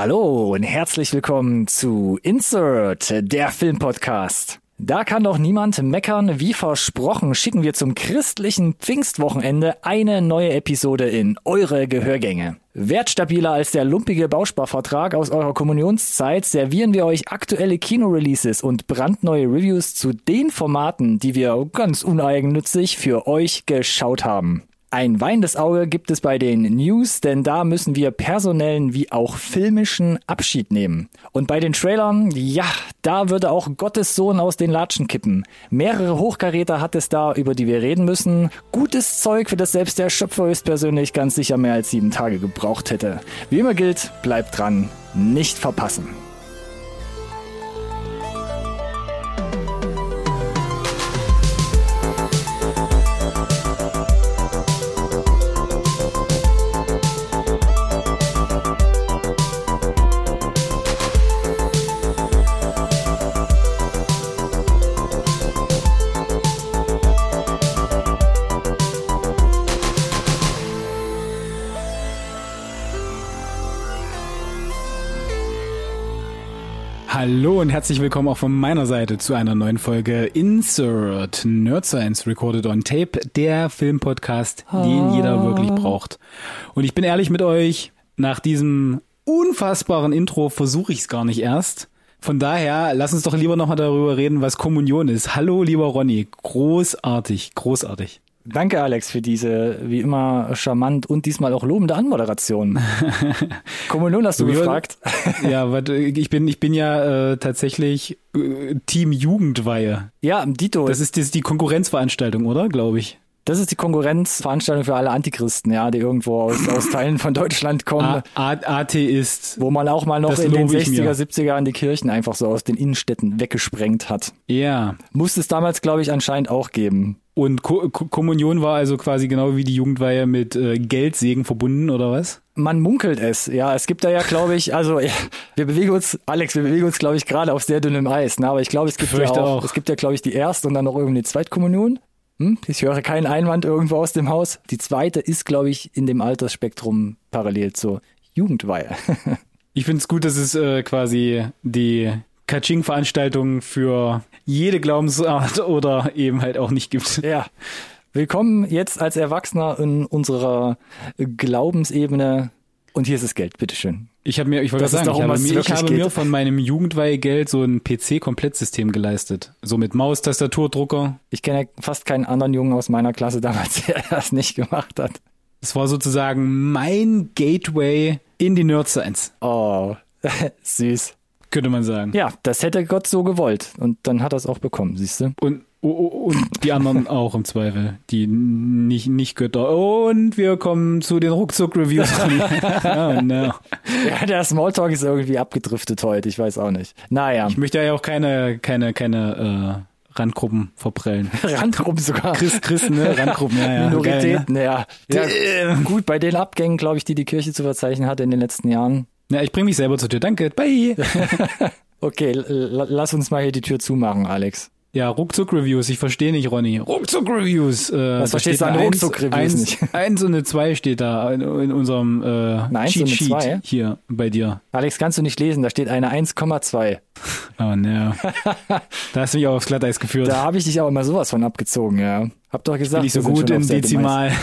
Hallo und herzlich willkommen zu Insert, der Filmpodcast. Da kann doch niemand meckern. Wie versprochen schicken wir zum christlichen Pfingstwochenende eine neue Episode in eure Gehörgänge. Wertstabiler als der lumpige Bausparvertrag aus eurer Kommunionszeit servieren wir euch aktuelle Kinoreleases und brandneue Reviews zu den Formaten, die wir ganz uneigennützig für euch geschaut haben. Ein weinendes Auge gibt es bei den News, denn da müssen wir personellen wie auch filmischen Abschied nehmen. Und bei den Trailern, ja, da würde auch Gottes Sohn aus den Latschen kippen. Mehrere Hochkaräter hat es da, über die wir reden müssen. Gutes Zeug, für das selbst der Schöpfer höchstpersönlich ganz sicher mehr als sieben Tage gebraucht hätte. Wie immer gilt, bleibt dran, nicht verpassen. Hallo und herzlich willkommen auch von meiner Seite zu einer neuen Folge Insert Nerd Science Recorded on Tape, der Filmpodcast, den jeder wirklich braucht. Und ich bin ehrlich mit euch, nach diesem unfassbaren Intro versuche ich es gar nicht erst. Von daher, lass uns doch lieber nochmal darüber reden, was Kommunion ist. Hallo, lieber Ronny. Großartig, großartig. Danke, Alex, für diese wie immer charmant und diesmal auch lobende Anmoderation. Kommunion hast du gefragt. Ja, warte, ich bin, ich bin ja äh, tatsächlich äh, Team Jugendweihe. Ja, Dito. Das ist, das ist die Konkurrenzveranstaltung, oder? Glaube ich. Das ist die Konkurrenzveranstaltung für alle Antichristen, ja, die irgendwo aus, aus Teilen von Deutschland kommen, A Atheist. wo man auch mal noch Das in den lobe ich 60er, mir. 70er an die Kirchen einfach so aus den Innenstädten weggesprengt hat. Ja. Muss es damals, glaube ich, anscheinend auch geben. Und Ko Ko Kommunion war also quasi genau wie die Jugendweihe mit äh, Geldsegen verbunden, oder was? Man munkelt es, ja. Es gibt da ja, glaube ich, also ja, wir bewegen uns, Alex, wir bewegen uns, glaube ich, gerade auf sehr dünnem Eis. Ne? Aber ich glaube, es gibt ja Fürchte auch, auch. es gibt ja, glaube ich, die erste und dann noch irgendwie eine Zweitkommunion. Hm? Ich höre keinen Einwand irgendwo aus dem Haus. Die zweite ist, glaube ich, in dem Altersspektrum parallel zur Jugendweihe. Ich finde es gut, dass es äh, quasi die Kaching-Veranstaltung für jede Glaubensart oder eben halt auch nicht gibt. ja. Willkommen jetzt als Erwachsener in unserer Glaubensebene. Und hier ist das Geld, bitteschön. Ich habe mir, ich wollte sagen, um ich habe, es mir, ich habe mir von meinem Jugendweihegeld so ein PC-Komplettsystem geleistet. So mit Maus, Tastatur, Drucker. Ich kenne ja fast keinen anderen Jungen aus meiner Klasse damals, der das nicht gemacht hat. Das war sozusagen mein Gateway in die Nerd Science, Oh, süß. könnte man sagen. Ja, das hätte Gott so gewollt. Und dann hat er es auch bekommen, siehst du? Und, oh, oh, und die anderen auch im Zweifel, die nicht, nicht Götter. Und wir kommen zu den Ruckzuck-Reviews. oh no. Ja, der Smalltalk ist irgendwie abgedriftet heute, ich weiß auch nicht. Naja, Ich möchte ja auch keine, keine, keine äh, Randgruppen verprellen. Randgruppen sogar. Christ, Christen, ne? Randgruppen, ja, ja. Minoritäten, Geil, ja. ja. Gut, bei den Abgängen, glaube ich, die die Kirche zu verzeichnen hatte in den letzten Jahren. ne? Ja, ich bring mich selber zur Tür. Danke, bye. Okay, lass uns mal hier die Tür zumachen, Alex. Ja, Ruckzuck-Reviews, ich verstehe nicht, Ronny. Ruckzuck-Reviews. Äh, Was verstehst steht du an Ruckzuck-Reviews eins, nicht? Eins, und eine zwei steht da in, in unserem äh, eine Cheat Sheet Zwei? hier bei dir. Alex, kannst du nicht lesen, da steht eine 1,2. Oh ne. da hast du mich auch aufs Glatteis geführt. Da habe ich dich aber mal sowas von abgezogen, ja. Hab doch gesagt, Bin ich so wir sind gut im. Dezimal.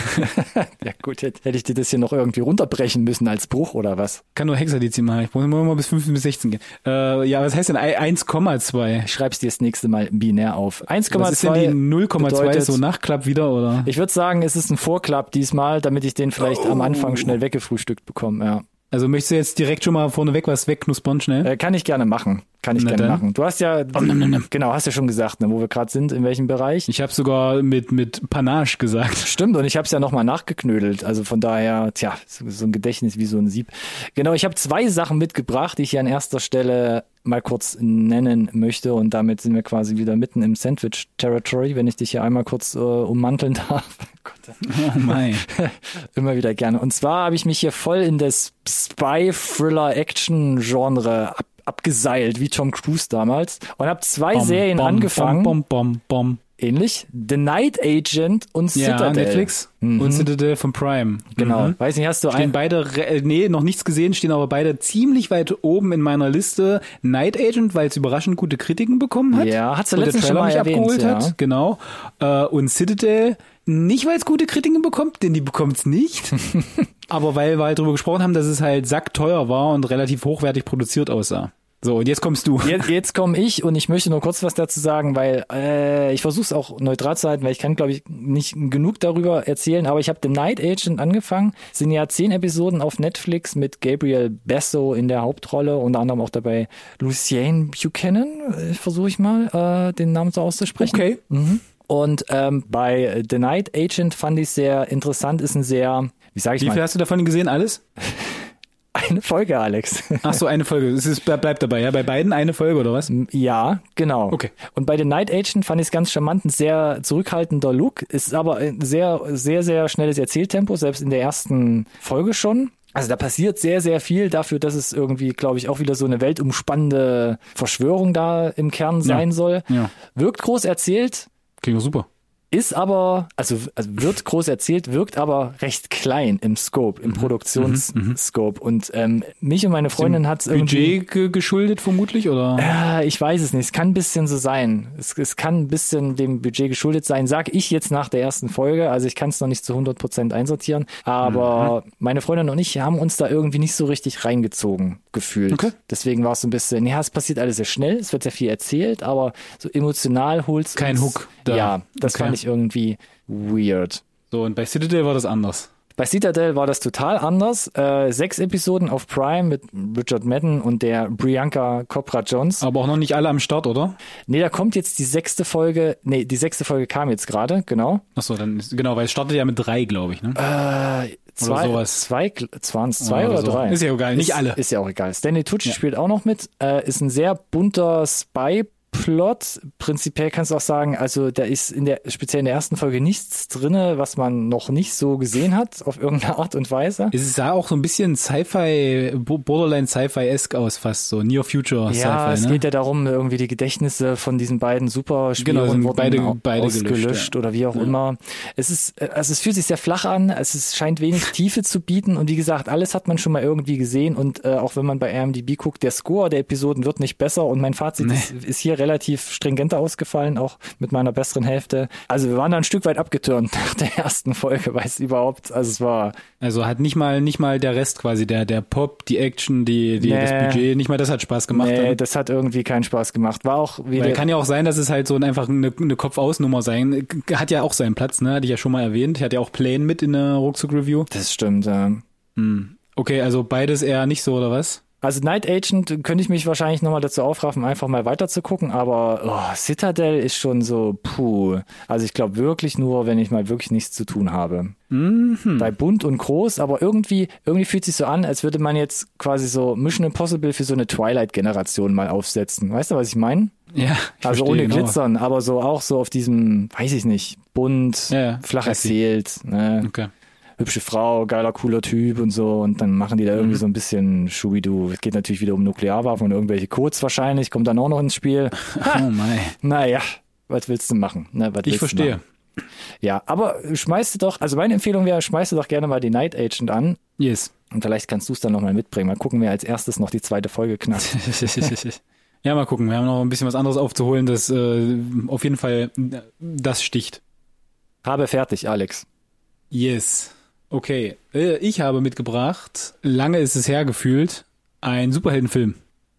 Ja gut, hätte hätte ich dir das hier noch irgendwie runterbrechen müssen als Bruch oder was? Kann nur Hexadezimal. Ich muss immer mal bis 15 bis 16 gehen. Äh, ja, was heißt denn 1,2? Ich schreib's dir das nächste Mal binär auf. 1,2 Was ist denn die 0,2 bedeutet- so Nachklapp wieder oder? Ich würde sagen, es ist ein Vorklapp diesmal, damit ich den vielleicht am Anfang schnell weggefrühstückt bekomme. Ja. Also möchtest du jetzt direkt schon mal vorneweg was wegknuspern schnell? Äh, kann ich gerne machen. Kann ich Na gerne dann. machen. Du hast ja, nom, nom, nom. genau, hast ja schon gesagt, ne, wo wir gerade sind, in welchem Bereich. Ich habe sogar mit mit Panache gesagt. Stimmt, und ich habe es ja nochmal nachgeknödelt. Also von daher, tja, so, so ein Gedächtnis wie so ein Sieb. Genau, ich habe zwei Sachen mitgebracht, die ich hier an erster Stelle mal kurz nennen möchte. Und damit sind wir quasi wieder mitten im Sandwich-Territory, wenn ich dich hier einmal kurz äh, ummanteln darf. Gott, Oh mein. immer wieder gerne. Und zwar habe ich mich hier voll in das Spy-Thriller-Action-Genre ab abgeseilt, wie Tom Cruise damals. Und habe zwei Serien angefangen. Bom, bom, bom, ähnlich. The Night Agent und Ja, Citadel. Netflix und Citadel von Prime. Genau. Mhm. Weiß nicht, hast du Stehen ein, beide, äh, nee, noch nichts gesehen, stehen aber beide ziemlich weit oben in meiner Liste. Night Agent, weil es überraschend gute Kritiken bekommen hat. Ja, hat's der letztens schon Trailer mal mich erwähnt, abgeholt ja. hat. Genau. Äh, und Citadel, nicht weil es gute Kritiken bekommt, denn die bekommt's nicht. aber weil wir halt drüber gesprochen haben, dass es halt sackteuer war und relativ hochwertig produziert aussah. So, und jetzt kommst du. Jetzt, jetzt komme ich und ich möchte nur kurz was dazu sagen, weil äh, ich versuche es auch neutral zu halten, weil ich kann, glaube ich, nicht genug darüber erzählen, aber ich habe The Night Agent angefangen. Es sind ja zehn Episoden auf Netflix mit Gabriel Basso in der Hauptrolle, unter anderem auch dabei Luciane Buchanan, äh, versuche ich mal, äh, den Namen so auszusprechen. Okay. Und ähm, bei The Night Agent fand ich sehr interessant, ist ein sehr, wie sage ich Wie viel mal, hast du davon gesehen? Alles? eine Folge, Alex. Ach so, eine Folge. Es ist, bleibt dabei, ja? Bei beiden eine Folge, oder was? Ja, genau. Okay. Und bei The Night Agent fand ich es ganz charmant, ein sehr zurückhaltender Look. Ist aber ein sehr, sehr, sehr schnelles Erzähltempo, selbst in der ersten Folge schon. Also da passiert sehr, sehr viel dafür, dass es irgendwie, glaube ich, auch wieder so eine weltumspannende Verschwörung da im Kern sein soll. Ja. Wirkt groß erzählt, Klingt super. Ist aber, also, also wird groß erzählt, wirkt aber recht klein im Scope, im Produktionsscope. Und ähm, mich und meine Freundin hat irgendwie. Budget ge- geschuldet vermutlich, oder? Ah, ich weiß es nicht. Es kann ein bisschen so sein. Es, es kann ein bisschen dem Budget geschuldet sein, sag ich jetzt nach der ersten Folge. Also ich kann es noch nicht zu 100 Prozent einsortieren. Aber meine Freundin und ich haben uns da irgendwie nicht so richtig reingezogen gefühlt. Okay. Deswegen war es so ein bisschen, ja, es passiert alles sehr schnell, es wird sehr viel erzählt, aber so emotional holt's Kein Hook da. Ja, das Okay. fand ich irgendwie weird. So, und bei Citadel war das anders. Bei Citadel war das total anders. Äh, sechs Episoden auf Prime mit Richard Madden und der Brianka Copra Jones. Aber auch noch nicht alle am Start, oder? Nee, da kommt jetzt die sechste Folge. Nee, die sechste Folge kam jetzt gerade, genau. Ach so, dann ist, genau, weil es startet ja mit drei, glaube ich, ne? Äh, zwei, sowas. zwei, waren es zwei Oder oder, so. drei? Ist ja egal, nicht ist, alle. Ist ja auch egal. Stanley Tucci spielt auch noch mit. Äh, ist ein sehr bunter Spy. Plot. Prinzipiell kannst du auch sagen, also da ist in der, speziell in der ersten Folge nichts drinne, was man noch nicht so gesehen hat, auf irgendeine Art und Weise. Es sah auch so ein bisschen Sci-Fi, Bo- Borderline Sci-Fi-esque aus, fast so. Near Future Ja, Sci-Fi, es ne? geht ja darum, irgendwie die Gedächtnisse von diesen beiden Superspionen Genau, wurden beide- beide ausgelöscht gelöscht, oder wie auch immer. Es ist, also es fühlt sich sehr flach an, es ist, scheint wenig Tiefe zu bieten und wie gesagt, alles hat man schon mal irgendwie gesehen und äh, auch wenn man bei IMDb guckt, der Score der Episoden wird nicht besser und mein Fazit ist, ist hier relativ stringenter ausgefallen, auch mit meiner besseren Hälfte. Also wir waren da ein Stück weit abgetürnt nach der ersten Folge, weil es überhaupt, also es war, Also hat nicht mal, nicht mal der Rest quasi, der, der Pop, die Action, die, die, Nee. das Budget, nicht mal das hat Spaß gemacht. nee, dann. das hat irgendwie keinen Spaß gemacht. War auch wieder, Weil kann ja auch sein, dass es halt so ein, einfach eine, eine Kopfausnummer sein. Hat ja auch seinen Platz, ne? Hatte ich ja schon mal erwähnt. Ich hatte ja auch Plane mit in der Ruckzuck-Review. das stimmt, ja. Okay, also beides eher nicht so, oder was? Also Night Agent könnte ich mich wahrscheinlich nochmal dazu aufraffen, einfach mal weiter zu gucken, aber oh, Citadel ist schon so, puh. Also ich glaube wirklich nur, wenn ich mal wirklich nichts zu tun habe. Bei bunt und groß, aber irgendwie, irgendwie fühlt sich so an, als würde man jetzt quasi so Mission Impossible für so eine Twilight-Generation mal aufsetzen. Weißt du, was ich meine? Ja, ich Also ohne genau. Glitzern, aber so auch so auf diesem, weiß ich nicht, bunt, Ja, flach erzählt, ne? Okay. Hübsche Frau, geiler, cooler Typ und so. Und dann machen die da Mhm. irgendwie so ein bisschen Schubidu. Es geht natürlich wieder um Nuklearwaffen und irgendwelche Codes wahrscheinlich, kommt dann auch noch ins Spiel. Oh mein. Naja, was willst du machen? Was Ich verstehe. Ja, aber schmeißt du doch, also meine Empfehlung wäre, schmeißt du doch gerne mal die Night Agent an. Yes. Und vielleicht kannst du es dann nochmal mitbringen. Mal gucken, wer als erstes noch die zweite Folge knackt. ja, mal gucken. Wir haben noch ein bisschen was anderes aufzuholen, das äh, auf jeden Fall äh, das sticht. Habe fertig, Alex. Yes. Okay. Äh, ich habe mitgebracht, lange ist es her gefühlt, ein Superheldenfilm.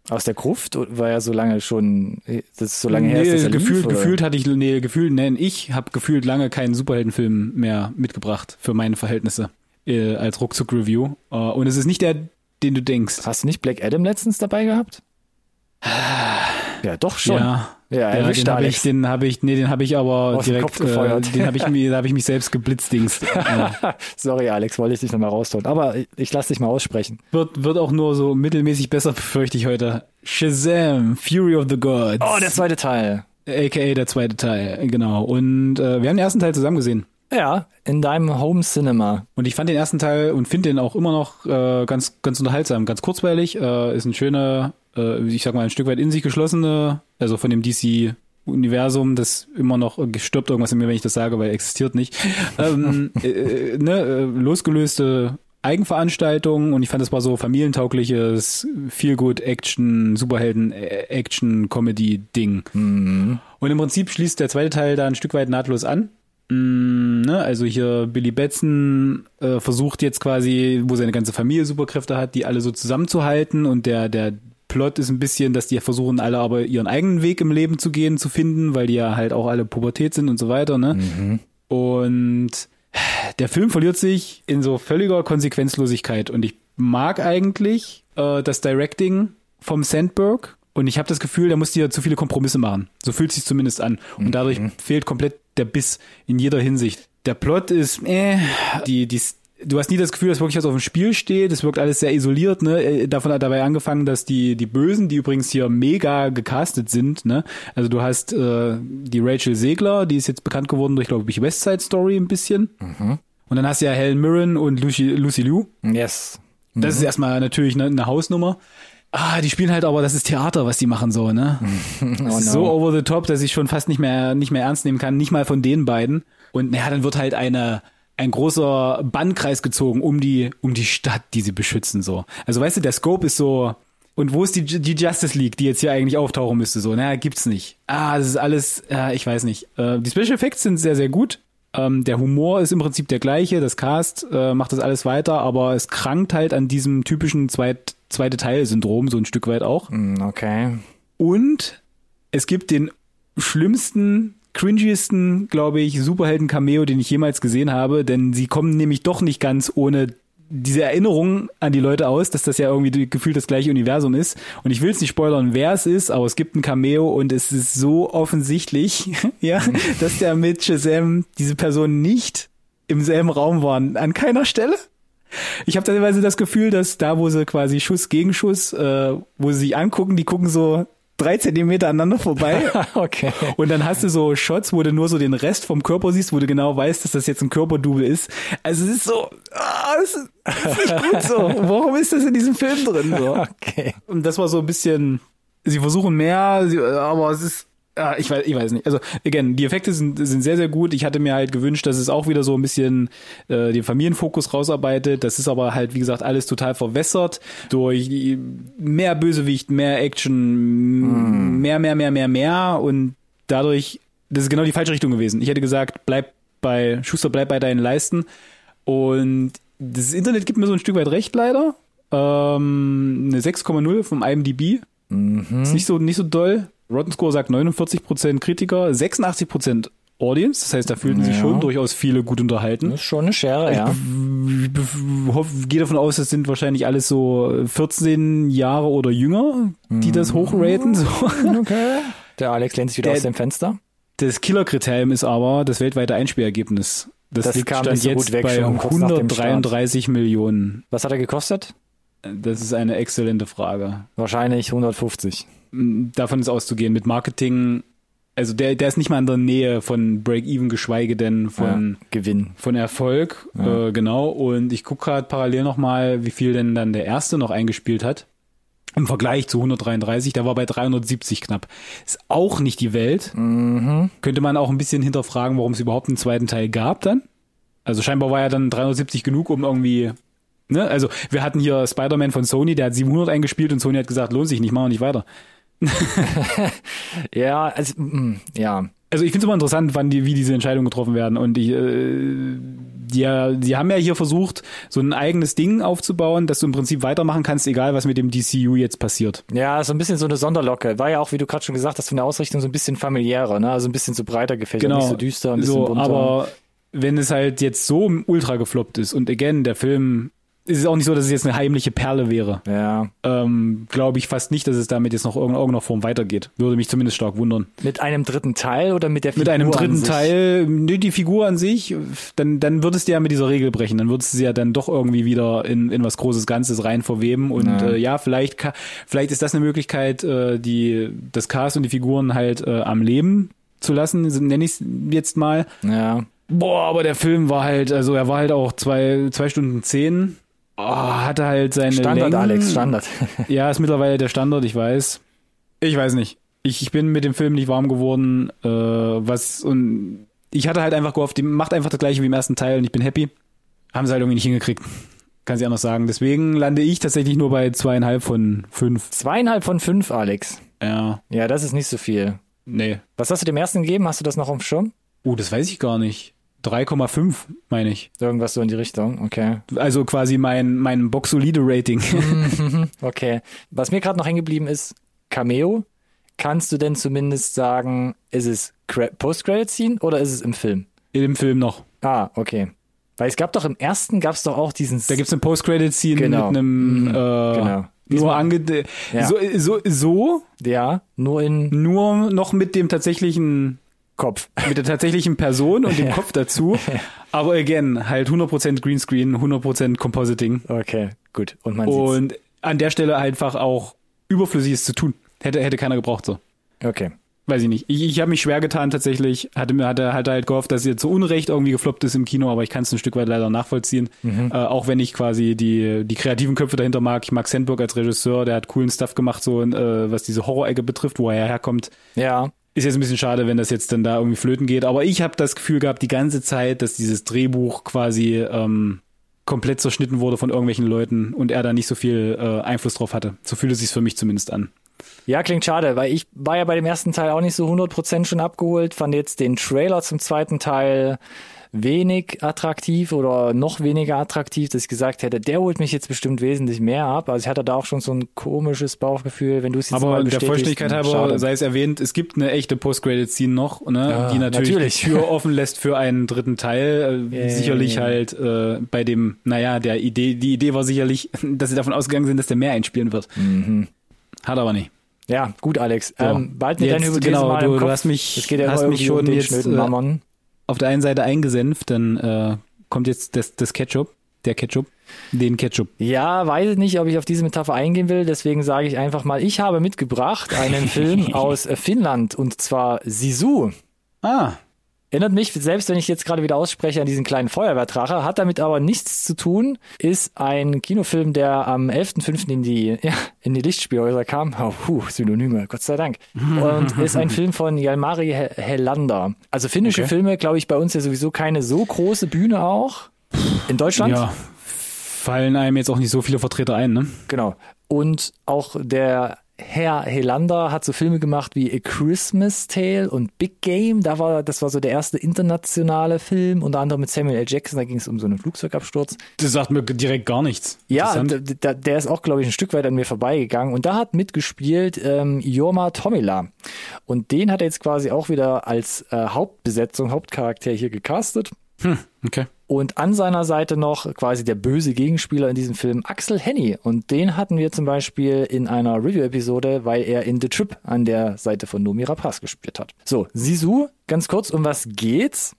Aus der Gruft war ja so lange schon, das ist so lange her, ist, dass er gefühlt, lief, gefühlt hatte ich, nee, gefühlt, nein, ich habe gefühlt lange keinen Superheldenfilm mehr mitgebracht für meine Verhältnisse äh, als Ruckzuck-Review. Äh, und es ist nicht der, den du denkst. Hast du nicht Black Adam letztens dabei gehabt? Ja, doch schon. Ja, Ja, erwischt, den habe ich, den habe ich, nee, den habe ich aber Aus direkt. Äh, den habe ich mir, da habe ich mich selbst geblitzdingst. ja. Sorry, Alex, wollte ich dich nochmal rausholen. Aber ich, ich lasse dich mal aussprechen. Wird, wird auch nur so mittelmäßig besser, befürchte ich heute. Shazam, Fury of the Gods. Oh, der zweite Teil. AKA der zweite Teil, genau. Und äh, wir haben den ersten Teil zusammen gesehen. Ja, in deinem Home Cinema. Und ich fand den ersten Teil und finde den auch immer noch äh, ganz, ganz unterhaltsam, ganz kurzweilig. Äh, ist ein schöner, äh, ich sag mal, ein Stück weit in sich geschlossene, also von dem DC Universum, das immer noch stirbt irgendwas in mir, wenn ich das sage, weil existiert nicht. ähm, äh, ne, äh, losgelöste Eigenveranstaltung und ich fand, das war so familientaugliches, viel gut Action, Superhelden, äh, Action, Comedy-Ding. Mhm. Und im Prinzip schließt der zweite Teil da ein Stück weit nahtlos an. Mm, ne, also hier Billy Batson äh, versucht jetzt quasi, wo seine ganze Familie Superkräfte hat, die alle so zusammenzuhalten und der, der Plot ist ein bisschen, dass die versuchen alle aber ihren eigenen Weg im Leben zu gehen, zu finden, weil die ja halt auch alle Pubertät sind und so weiter, ne? Mhm. Und der Film verliert sich in so völliger Konsequenzlosigkeit und ich mag eigentlich äh, das Directing vom Sandberg und ich habe das Gefühl, der muss dir zu viele Kompromisse machen. So fühlt sich zumindest an und dadurch fehlt komplett der Biss in jeder Hinsicht. Der Plot ist, äh, die, die, du hast nie das Gefühl, dass wirklich was auf dem Spiel steht. Es wirkt alles sehr isoliert, ne? Äh, Davon hat dabei angefangen, dass die, die Bösen, die übrigens hier mega gecastet sind, ne? Also du hast äh, die Rachel Segler, die ist jetzt bekannt geworden durch, glaube ich, West Side Story ein bisschen. Und dann hast du ja Helen Mirren und Lucy, Lucy Liu. Yes. Das ist erstmal natürlich eine, eine Hausnummer. Ah, die spielen halt aber, das ist Theater, was die machen so, ne? Das Oh ist no. so over the top, dass ich schon fast nicht mehr, nicht mehr ernst nehmen kann, nicht mal von den beiden. Und naja, dann wird halt eine, ein großer Bannkreis gezogen um die, um die Stadt, die sie beschützen, so. Also weißt du, der Scope ist so, und wo ist die, die Justice League, die jetzt hier eigentlich auftauchen müsste, so? Naja, gibt's nicht. Ah, das ist alles, äh, ich weiß nicht. Äh, die Special Effects sind sehr, sehr gut. Ähm, der Humor ist im Prinzip der gleiche, das Cast äh, macht das alles weiter, aber es krankt halt an diesem typischen zweit, zweite Teil-Syndrom so ein Stück weit auch. Mm, Okay. Und es gibt den schlimmsten, cringiesten, glaube ich, Superhelden-Cameo, den ich jemals gesehen habe, denn sie kommen nämlich doch nicht ganz ohne diese Erinnerung an die Leute aus, dass das ja irgendwie gefühlt das gleiche Universum ist. Und ich will es nicht spoilern, wer es ist, aber es gibt ein Cameo und es ist so offensichtlich, ja, dass der mit Shazam diese Person nicht im selben Raum waren. An keiner Stelle. Ich habe teilweise das Gefühl, dass da, wo sie quasi Schuss gegen Schuss, äh, wo sie sich angucken, die gucken so drei Zentimeter aneinander vorbei. Okay. Und dann hast du so Shots, wo du nur so den Rest vom Körper siehst, wo du genau weißt, dass das jetzt ein Körperdouble ist. Also es ist so, ah, es ist, es ist nicht gut so. Warum ist das in diesem Film drin? So? Okay. Und das war so ein bisschen, sie versuchen mehr, aber es ist, ja, ich weiß, ich weiß nicht. Also, again, die Effekte sind, sind sehr, sehr gut. Ich hatte mir halt gewünscht, dass es auch wieder so ein bisschen äh, den Familienfokus rausarbeitet. Das ist aber halt, wie gesagt, alles total verwässert durch mehr Bösewicht, mehr Action, mehr, mehr, mehr, mehr, mehr. Und dadurch, das ist genau die falsche Richtung gewesen. Ich hätte gesagt, bleib bei, Schuster, bleib bei deinen Leisten. Und das Internet gibt mir so ein Stück weit recht, leider. Ähm, eine 6,0 vom IMDb. Ist nicht so, nicht so doll. Rotten Score sagt 49% Kritiker, 86% Audience. Das heißt, da fühlten sich Ja. schon durchaus viele gut unterhalten. Das ist schon eine Schere, ja. Ich gehe davon aus, das sind wahrscheinlich alles so 14 Jahre oder jünger, die das hochraten. So. Okay. Der Alex lehnt sich wieder Der- aus dem Fenster. Das Killerkriterium ist aber das weltweite Einspielergebnis. Das, Das liegt kam stand so jetzt gut weg, bei schon kurz nach dem Start. 133 Millionen. Was hat er gekostet? Das ist eine exzellente Frage. Wahrscheinlich 150. davon ist auszugehen mit Marketing. Also der, der ist nicht mal in der Nähe von Break-Even, geschweige denn von, ja, Gewinn. von Erfolg. Ja. Äh, genau. Und ich gucke gerade parallel nochmal, wie viel denn dann der erste noch eingespielt hat. Im Vergleich zu 133, der war bei 370 knapp. Ist auch nicht die Welt. Mhm. Könnte man auch ein bisschen hinterfragen, warum es überhaupt einen zweiten Teil gab dann. Also scheinbar war ja dann 370 genug, um irgendwie, ne? Also wir hatten hier Spider-Man von Sony, der hat 700 eingespielt und Sony hat gesagt, lohnt sich nicht, machen wir nicht weiter. Ja, also, mm, ja. Also ich finde es immer interessant, wann die, wie diese Entscheidungen getroffen werden. Und ich, äh, die, ja- die haben ja hier versucht, so ein eigenes Ding aufzubauen, dass du im Prinzip weitermachen kannst, egal was mit dem DCU jetzt passiert. Ja, so ein bisschen so eine Sonderlocke. War ja auch, wie du gerade schon gesagt hast, von der Ausrichtung so ein bisschen familiärer, ne? Also ein bisschen so breiter gefächert, nicht so düster, ein bisschen so, bunter. aber wenn es halt jetzt so ultra gefloppt ist und again, der Film ist es auch nicht so, dass es jetzt eine heimliche Perle wäre. ja. Ähm, Glaube ich fast nicht, dass es damit jetzt noch in irgendeiner Form weitergeht. Würde mich zumindest stark wundern. Mit einem dritten Teil oder mit der Figur Mit einem dritten? Teil, nee, die Figur an sich, dann, dann würdest du ja mit dieser Regel brechen. Dann würdest du sie ja dann doch irgendwie wieder in, in was Großes Ganzes rein verweben. Und Ja. äh, ja vielleicht, vielleicht ist das eine Möglichkeit, äh, die, das Cast und die Figuren halt äh, am Leben zu lassen, nenne ich es jetzt mal. Ja. Boah, aber der Film war halt, also er war halt auch zwei, zwei Stunden zehn. Oh, hatte halt seine Standard, Längen. Alex, Standard. Ja, ist mittlerweile der Standard, ich weiß. Ich weiß nicht. Ich, ich bin mit dem Film nicht warm geworden, äh, was und ich hatte halt einfach gehofft, die macht einfach das gleiche wie im ersten Teil und ich bin happy. Haben sie halt irgendwie nicht hingekriegt. Kann sie anders sagen. Deswegen lande ich tatsächlich nur bei zweieinhalb von fünf. Zweieinhalb von fünf, Alex. Ja, Ja, das ist nicht so viel. nee. Was hast du dem ersten gegeben? Hast du das noch auf dem Schirm? Oh, das weiß ich gar nicht. 3,5 meine ich. Irgendwas so in die Richtung, okay. Also quasi mein, mein Box-Solide-Rating. Okay. Was mir gerade noch hängen geblieben ist, Cameo. Kannst du denn zumindest sagen, ist es Cre- Post-Credit-Scene oder ist es im Film? Im Film noch. Ah, okay. Weil es gab doch im ersten, gab es doch auch diesen... Da gibt's eine Post-Credit-Scene Genau. mit einem Mhm. äh, Genau. nur ange Ja. so, so, so, ja, nur in nur noch mit dem tatsächlichen Kopf. mit der tatsächlichen Person und dem. Kopf dazu. Aber again, halt 100% Greenscreen, 100% Compositing. Okay, gut. Und man sieht's. Und an der Stelle einfach auch Überflüssiges zu tun. Hätte, hätte keiner gebraucht so. Okay. Weiß ich nicht. Ich, ich habe mich schwer getan tatsächlich. Hatte mir hatte, hatte halt gehofft, dass jetzt zu Unrecht irgendwie gefloppt ist im Kino, aber ich kann es ein Stück weit leider nachvollziehen. Mhm. Äh, auch wenn ich quasi die die kreativen Köpfe dahinter mag. Ich mag Sandberg als Regisseur, der hat coolen Stuff gemacht, so äh, was diese Horror-Ecke betrifft, wo er herkommt. Ja, Ist jetzt ein bisschen schade, wenn das jetzt dann da irgendwie flöten geht. Aber ich habe das Gefühl gehabt, die ganze Zeit, dass dieses Drehbuch quasi ähm, komplett zerschnitten wurde von irgendwelchen Leuten und er da nicht so viel äh, Einfluss drauf hatte. So fühlt es sich für mich zumindest an. Ja, klingt schade, weil ich war ja bei dem ersten Teil auch nicht so 100% schon abgeholt, fand jetzt den Trailer zum zweiten Teil wenig attraktiv oder noch weniger attraktiv, dass ich gesagt hätte, der holt mich jetzt bestimmt wesentlich mehr ab. Also ich hatte da auch schon so ein komisches Bauchgefühl, wenn du es jetzt Aber mal der Vollständigkeit halber schade. sei es erwähnt, es gibt eine echte Post-Credit-Scene noch, ne, Ja, die natürlich, natürlich. die Tür offen lässt für einen dritten Teil. Äh, Ja, ja, sicherlich ja. halt äh, bei dem, naja, der Idee, die Idee war sicherlich, dass sie davon ausgegangen sind, dass der mehr einspielen wird. Mhm. Hat aber nicht. Ja, gut, Alex. So. Ähm, bald mit Jetzt, deiner Hypothese genau, mal du- im du Kopf. hast mich- es geht ja hast mich irgendwie um schon den jetzt, äh, Mammon. Auf der einen Seite eingesenft, dann äh, kommt jetzt das, das Ketchup, der Ketchup, den Ketchup. Ja, weiß ich nicht, ob ich auf diese Metapher eingehen will, deswegen sage ich einfach mal, ich habe mitgebracht einen Film aus Finnland und zwar Sisu. Ah, Erinnert mich, selbst wenn ich jetzt gerade wieder ausspreche, an diesen kleinen Feuerwehrdrache, hat damit aber nichts zu tun, ist ein Kinofilm, der am 11.05. in die, ja, in die Lichtspielhäuser kam. Oh, puh, Synonyme, Gott sei Dank. Und ist ein Film von Jalmari He- Helander. Also finnische Okay. Filme, glaube ich, bei uns ja sowieso keine so große Bühne auch. In Deutschland? ja. Fallen einem jetzt auch nicht so viele Vertreter ein, ne? Genau. Und auch der Herr Helander hat so Filme gemacht wie A Christmas Tale und Big Game. Da war, das war so der erste internationale Film, unter anderem mit Samuel L. Jackson. Da ging es um so einen Flugzeugabsturz. Das sagt mir direkt gar nichts. Ja, der ist auch, glaube ich, ein Stück weit an mir vorbeigegangen. Und da hat mitgespielt ähm, Jorma Tomila. Und den hat er jetzt quasi auch wieder als äh, Hauptbesetzung, Hauptcharakter hier gecastet. Hm, okay. Und an seiner Seite noch quasi der böse Gegenspieler in diesem Film, Axel Henny. Und den hatten wir zum Beispiel in einer Review-Episode, weil er in The Trip an der Seite von Nomi Rapaz gespielt hat. So, Sisu, ganz kurz, um was geht's?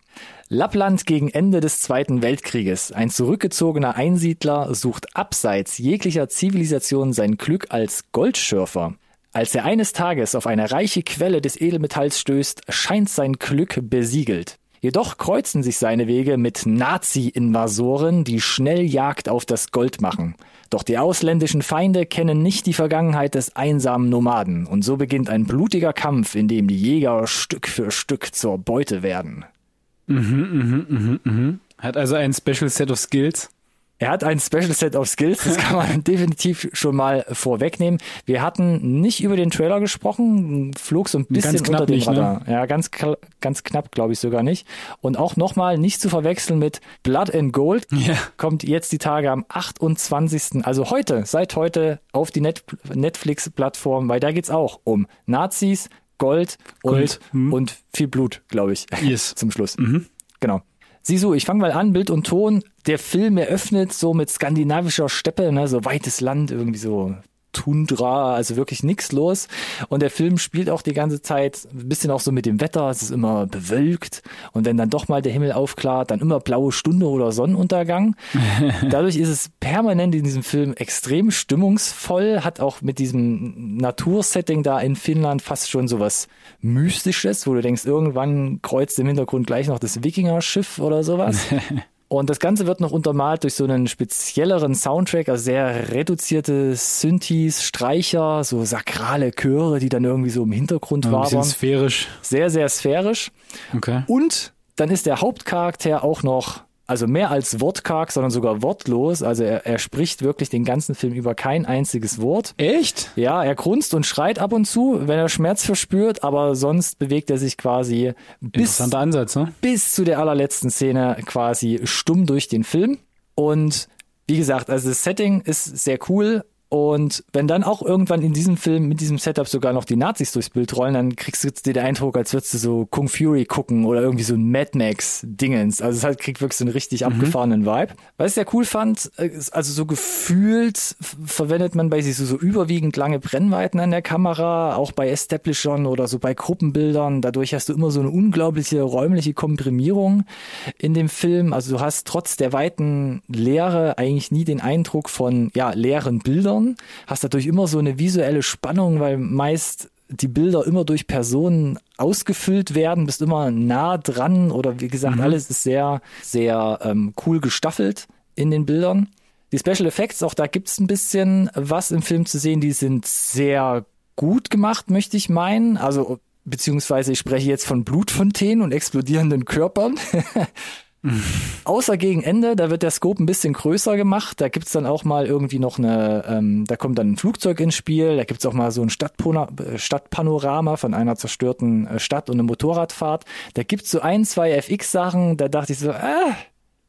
Lappland gegen Ende des Zweiten Weltkrieges. Ein zurückgezogener Einsiedler sucht abseits jeglicher Zivilisation sein Glück als Goldschürfer. Als er eines Tages auf eine reiche Quelle des Edelmetalls stößt, scheint sein Glück besiegelt. Jedoch kreuzen sich seine Wege mit Nazi-Invasoren, die schnell Jagd auf das Gold machen. Doch die ausländischen Feinde kennen nicht die Vergangenheit des einsamen Nomaden, und so beginnt ein blutiger Kampf, in dem die Jäger Stück für Stück zur Beute werden. Hat also ein Special Set of Skills. Er hat ein Special Set of Skills, das kann man definitiv schon mal vorwegnehmen. Wir hatten nicht über den Trailer gesprochen, flog so ein bisschen Ganz knapp unter dem ne? Radar. Ja, ganz, ganz knapp, glaube ich sogar nicht. Und auch nochmal nicht zu verwechseln mit Blood and Gold. Ja. Kommt jetzt die Tage am 28. Also heute, seit heute auf die Net Netflix-Plattform, weil da geht's auch um Nazis, Gold, Gold, und, hm. und viel Blut, glaube ich. Yes. Zum Schluss. Genau. Sisu, ich fange mal an, Bild und Ton. Der Film eröffnet so mit skandinavischer Steppe, ne, so weites Land, irgendwie so Tundra, also wirklich nix los. Und der Film spielt auch die ganze Zeit ein bisschen auch so mit dem Wetter. Es ist immer bewölkt. Und wenn dann doch mal der Himmel aufklart, dann immer blaue Stunde oder Sonnenuntergang. Dadurch ist es permanent in diesem Film extrem stimmungsvoll, hat auch mit diesem Natursetting da in Finnland fast schon sowas Mystisches, wo du denkst, irgendwann kreuzt im Hintergrund gleich noch das Wikinger-Schiff oder sowas. Und das Ganze wird noch untermalt durch so einen spezielleren Soundtrack, also sehr reduzierte Synthes, Streicher, so sakrale Chöre, die dann irgendwie so im Hintergrund Ein bisschen sphärisch. Sehr, sehr sphärisch. Okay. Und dann ist der Hauptcharakter auch noch, also mehr als wortkarg, sondern sogar wortlos. Also er, er spricht wirklich den ganzen Film über kein einziges Wort. Echt? Ja, er grunzt und schreit ab und zu, wenn er Schmerz verspürt, aber sonst bewegt er sich quasi bis, Ansatz, ne? bis zu der allerletzten Szene quasi stumm durch den Film. Und wie gesagt, also das Setting ist sehr cool. Und wenn dann auch irgendwann in diesem Film mit diesem Setup sogar noch die Nazis durchs Bild rollen, dann kriegst du den Eindruck, als würdest du so Kung Fury gucken oder irgendwie so ein Mad Max Dingens. Also es halt kriegt wirklich so einen richtig abgefahrenen Vibe. Was ich sehr cool fand, ist also so gefühlt verwendet man bei sich so, so überwiegend lange Brennweiten an der Kamera, auch bei Establishern oder so bei Gruppenbildern. Dadurch hast du immer so eine unglaubliche räumliche Komprimierung in dem Film. Also du hast trotz der weiten Leere eigentlich nie den Eindruck von ja, leeren Bildern. Hast dadurch immer so eine visuelle Spannung, weil meist die Bilder immer durch Personen ausgefüllt werden, bist immer nah dran oder wie gesagt, alles ist sehr, sehr ähm, cool gestaffelt in den Bildern. Die Special Effects, auch da gibt's ein bisschen was im Film zu sehen, die sind sehr gut gemacht, möchte ich meinen. Also beziehungsweise ich spreche jetzt von Blutfontänen und explodierenden Körpern. Außer gegen Ende, da wird der Scope ein bisschen größer gemacht. Da gibt's dann auch mal irgendwie noch eine, ähm, da kommt dann ein Flugzeug ins Spiel, da gibt's auch mal so ein Stadtpona äh, Stadtpanorama von einer zerstörten äh, Stadt und eine Motorradfahrt. Da gibt's so ein, zwei FX-Sachen, da dachte ich so, ah,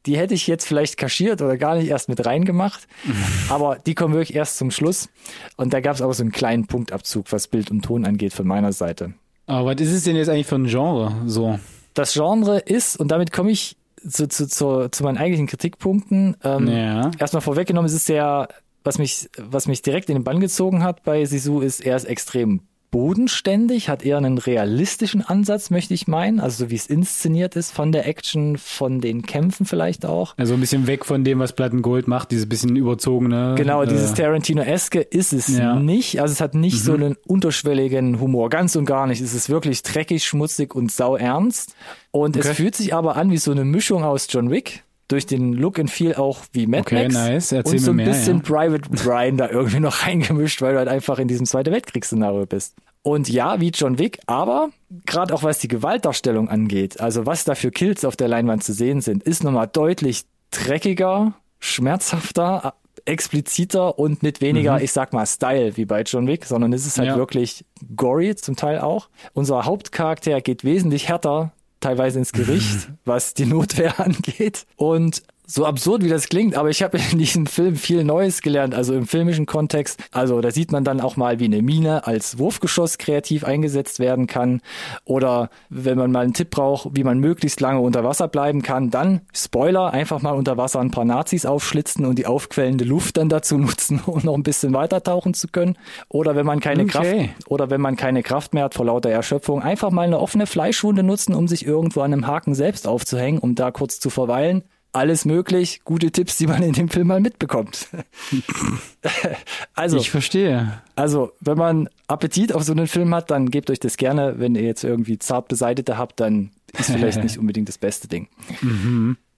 die hätte ich jetzt vielleicht kaschiert oder gar nicht erst mit reingemacht. Aber die kommen wirklich erst zum Schluss. Und da gab's auch so einen kleinen Punktabzug, was Bild und Ton angeht von meiner Seite. Aber was ist es denn jetzt eigentlich für ein Genre? So. Das Genre ist, und damit komme ich zu, zu, zu, zu meinen eigentlichen Kritikpunkten. Ähm, Ja. Erstmal vorweggenommen, es ist sehr, was mich, was mich direkt in den Bann gezogen hat bei Sisu, ist, er ist extrem bodenständig, hat eher einen realistischen Ansatz, möchte ich meinen. Also so wie es inszeniert ist von der Action, von den Kämpfen vielleicht auch. Also ein bisschen weg von dem, was Plattengold macht, dieses bisschen überzogene. Genau, dieses äh, Tarantino-eske ist es Ja. nicht. Also es hat nicht so einen unterschwelligen Humor, ganz und gar nicht. Es ist wirklich dreckig, schmutzig und sau ernst. Und es Okay. fühlt sich aber an wie so eine Mischung aus John Wick. Durch den Look and Feel auch wie Mad Okay, Max. nice. Erzähl und so ein mir mehr, bisschen ja. Private Brian da irgendwie noch reingemischt, weil du halt einfach in diesem Zweite Weltkriegsszenario bist. Und ja, wie John Wick, aber gerade auch was die Gewaltdarstellung angeht, also was da für Kills auf der Leinwand zu sehen sind, ist nochmal deutlich dreckiger, schmerzhafter, expliziter und mit weniger, ich sag mal, Style wie bei John Wick, sondern es ist halt Mhm. Ja. wirklich gory zum Teil auch. Unser Hauptcharakter geht wesentlich härter teilweise ins Gericht, was die Notwehr angeht. Und so absurd wie das klingt, aber ich habe in diesem Film viel Neues gelernt, also im filmischen Kontext. Also da sieht man dann auch mal, wie eine Mine als Wurfgeschoss kreativ eingesetzt werden kann. Oder wenn man mal einen Tipp braucht, wie man möglichst lange unter Wasser bleiben kann, dann, Spoiler, einfach mal unter Wasser ein paar Nazis aufschlitzen und die aufquellende Luft dann dazu nutzen, um noch ein bisschen weiter tauchen zu können. Oder wenn man keine Okay. Kraft oder wenn man keine Kraft mehr hat vor lauter Erschöpfung, einfach mal eine offene Fleischwunde nutzen, um sich irgendwo an einem Haken selbst aufzuhängen, um da kurz zu verweilen. Alles möglich, gute Tipps, die man in dem Film mal mitbekommt. also, Ich verstehe. also, wenn man Appetit auf so einen Film hat, dann gebt euch das gerne. Wenn ihr jetzt irgendwie zart beseitete habt, dann ist vielleicht nicht unbedingt das beste Ding.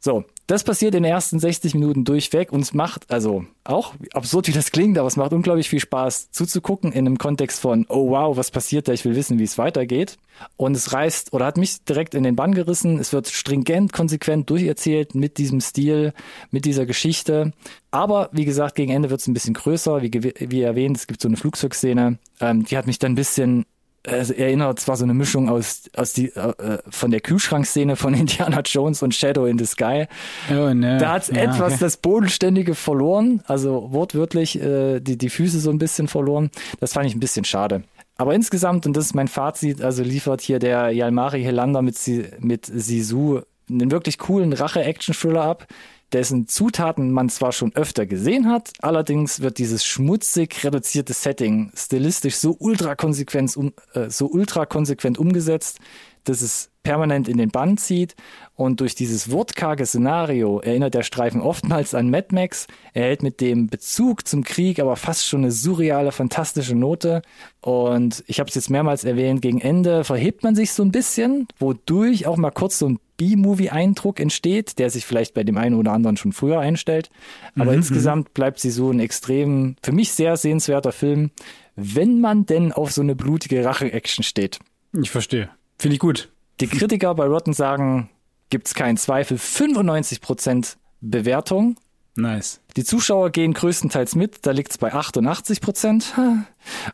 So, das passiert in den ersten 60 Minuten durchweg und es macht, also auch absurd wie das klingt, aber es macht unglaublich viel Spaß zuzugucken in einem Kontext von, oh wow, was passiert da, ich will wissen, wie es weitergeht. Und es reißt oder hat mich direkt in den Bann gerissen. Es wird stringent, konsequent durcherzählt mit diesem Stil, mit dieser Geschichte. Aber wie gesagt, gegen Ende wird es ein bisschen größer. Wie, wie erwähnt, es gibt so eine Flugzeugszene, ähm, die hat mich dann ein bisschen also erinnert zwar so eine Mischung aus, aus die, äh, von der Kühlschrankszene von Indiana Jones und Shadow in the Sky. Oh, ne. Da hat's Ja, etwas okay. das Bodenständige verloren, also wortwörtlich äh, die, die Füße so ein bisschen verloren. Das fand ich ein bisschen schade. Aber insgesamt, und das ist mein Fazit, also liefert hier der Yalmari Helander mit, mit Sisu einen wirklich coolen Rache-Action-Thriller ab, dessen Zutaten man zwar schon öfter gesehen hat, allerdings wird dieses schmutzig reduzierte Setting stilistisch so ultra konsequent, um, äh, so ultra konsequent umgesetzt, dass es permanent in den Bann zieht und durch dieses wortkarge Szenario erinnert der Streifen oftmals an Mad Max. Er hält mit dem Bezug zum Krieg aber fast schon eine surreale, fantastische Note und ich habe es jetzt mehrmals erwähnt, gegen Ende verhebt man sich so ein bisschen, wodurch auch mal kurz so ein B-Movie-Eindruck entsteht, der sich vielleicht bei dem einen oder anderen schon früher einstellt. Aber Mhm, insgesamt bleibt sie so ein extrem, für mich sehr sehenswerter Film, wenn man denn auf so eine blutige Rache-Action steht. Ich verstehe. Finde ich gut. Die Kritiker bei Rotten sagen, gibt's keinen Zweifel, 95% Bewertung. Nice. Die Zuschauer gehen größtenteils mit, da liegt's bei 88 Prozent.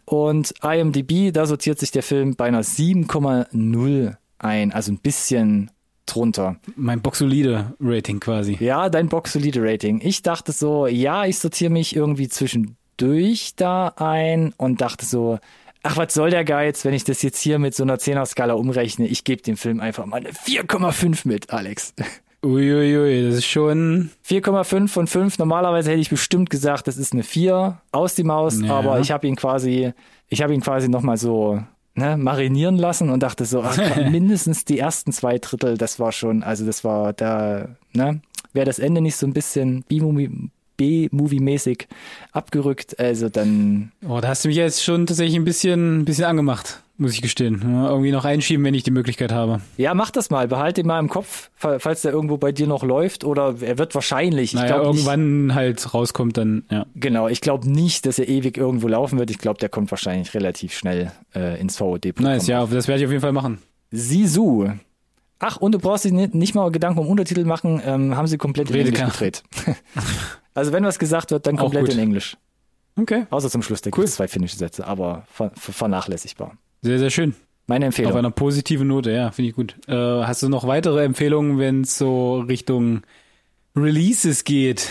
Und IMDb, da sortiert sich der Film bei einer 7,0 ein, also ein bisschen drunter. Mein boxolide Rating quasi. Ja, dein Box solide Rating. Ich dachte so, ja, ich sortiere mich irgendwie zwischendurch da ein und dachte so, ach, was soll der Geiz, wenn ich das jetzt hier mit so einer 10er-Skala umrechne? Ich gebe dem Film einfach mal eine 4,5 mit, Alex. Uiuiui, das ist schon. 4,5 von 5. Normalerweise hätte ich bestimmt gesagt, das ist eine 4 aus die Maus, Ja. aber ich habe ihn quasi, ich habe ihn quasi nochmal so ne, marinieren lassen und dachte so, ach, mindestens die ersten zwei Drittel, das war schon, also das war da, ne, wäre das Ende nicht so ein bisschen B-Movie- B-Movie-mäßig abgerückt, also dann, Oh, da hast du mich jetzt schon tatsächlich ein bisschen, ein bisschen angemacht, muss ich gestehen. Ja, irgendwie noch einschieben, wenn ich die Möglichkeit habe. ja, mach das mal, behalt ihn mal im Kopf, fa- falls der irgendwo bei dir noch läuft oder er wird wahrscheinlich, ich naja, glaube nicht, irgendwann halt rauskommt, dann, ja. Genau, ich glaube nicht, dass er ewig irgendwo laufen wird. Ich glaube, der kommt wahrscheinlich relativ schnell äh, ins VOD-Programm. Nice, ja, das werde ich auf jeden Fall machen. Sisu. Ach, und du brauchst dich nicht, nicht mal Gedanken um Untertitel machen, ähm, haben sie komplett in Rede Englisch kann- gedreht. also wenn was gesagt wird, dann komplett in Englisch. Okay. Außer zum Schluss, da gibt es zwei finnische Sätze, aber ver ver vernachlässigbar. Sehr, sehr schön. Meine Auf Empfehlung. einer positiven Note, ja, finde ich gut. Äh, hast du noch weitere Empfehlungen, wenn es so Richtung Releases geht?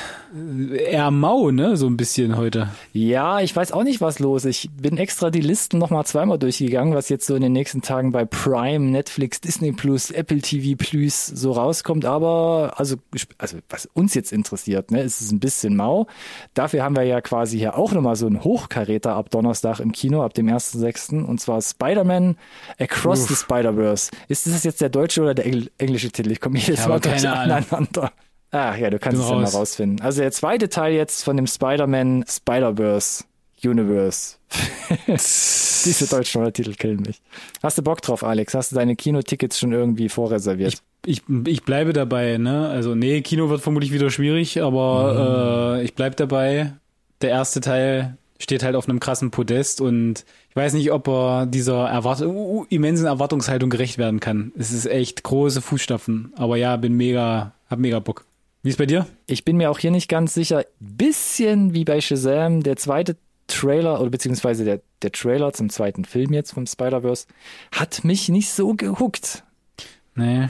Eher mau, ne? So ein bisschen heute. Ja, ich weiß auch nicht, was los ist. Ich bin extra die Listen nochmal zweimal durchgegangen, was jetzt so in den nächsten Tagen bei Prime, Netflix, Disney Plus, Apple TV Plus so rauskommt. Aber also, also was uns jetzt interessiert, ne, ist es ein bisschen mau. Dafür haben wir ja quasi hier auch nochmal so einen Hochkaräter ab Donnerstag im Kino, ab dem 1.6. Und zwar Spider-Man Across Uff. the Spider-Verse. Ist das jetzt der deutsche oder der Engl englische Titel? Ich komme jedes Mal durcheinander. Ach ja, du kannst Bin es ja mal raus. rausfinden. Also der zweite Teil jetzt von dem Spider-Man Spider-Verse Universe. Diese deutschen Titel killen mich. Hast du Bock drauf, Alex? Hast du deine Kinotickets schon irgendwie vorreserviert? Ich, ich bleibe dabei, ne? Also, nee, Kino wird vermutlich wieder schwierig, aber äh, ich bleib dabei. Der erste Teil steht halt auf einem krassen Podest und ich weiß nicht, ob er dieser Erwart uh, immensen Erwartungshaltung gerecht werden kann. Es ist echt große Fußstapfen. Aber ja, bin mega, hab mega Bock. Wie ist bei dir? Ich bin mir auch hier nicht ganz sicher. Bisschen wie bei Shazam, der zweite Trailer oder beziehungsweise der, der Trailer zum zweiten Film jetzt vom Spider-Verse hat mich nicht so gehuckt. Nee,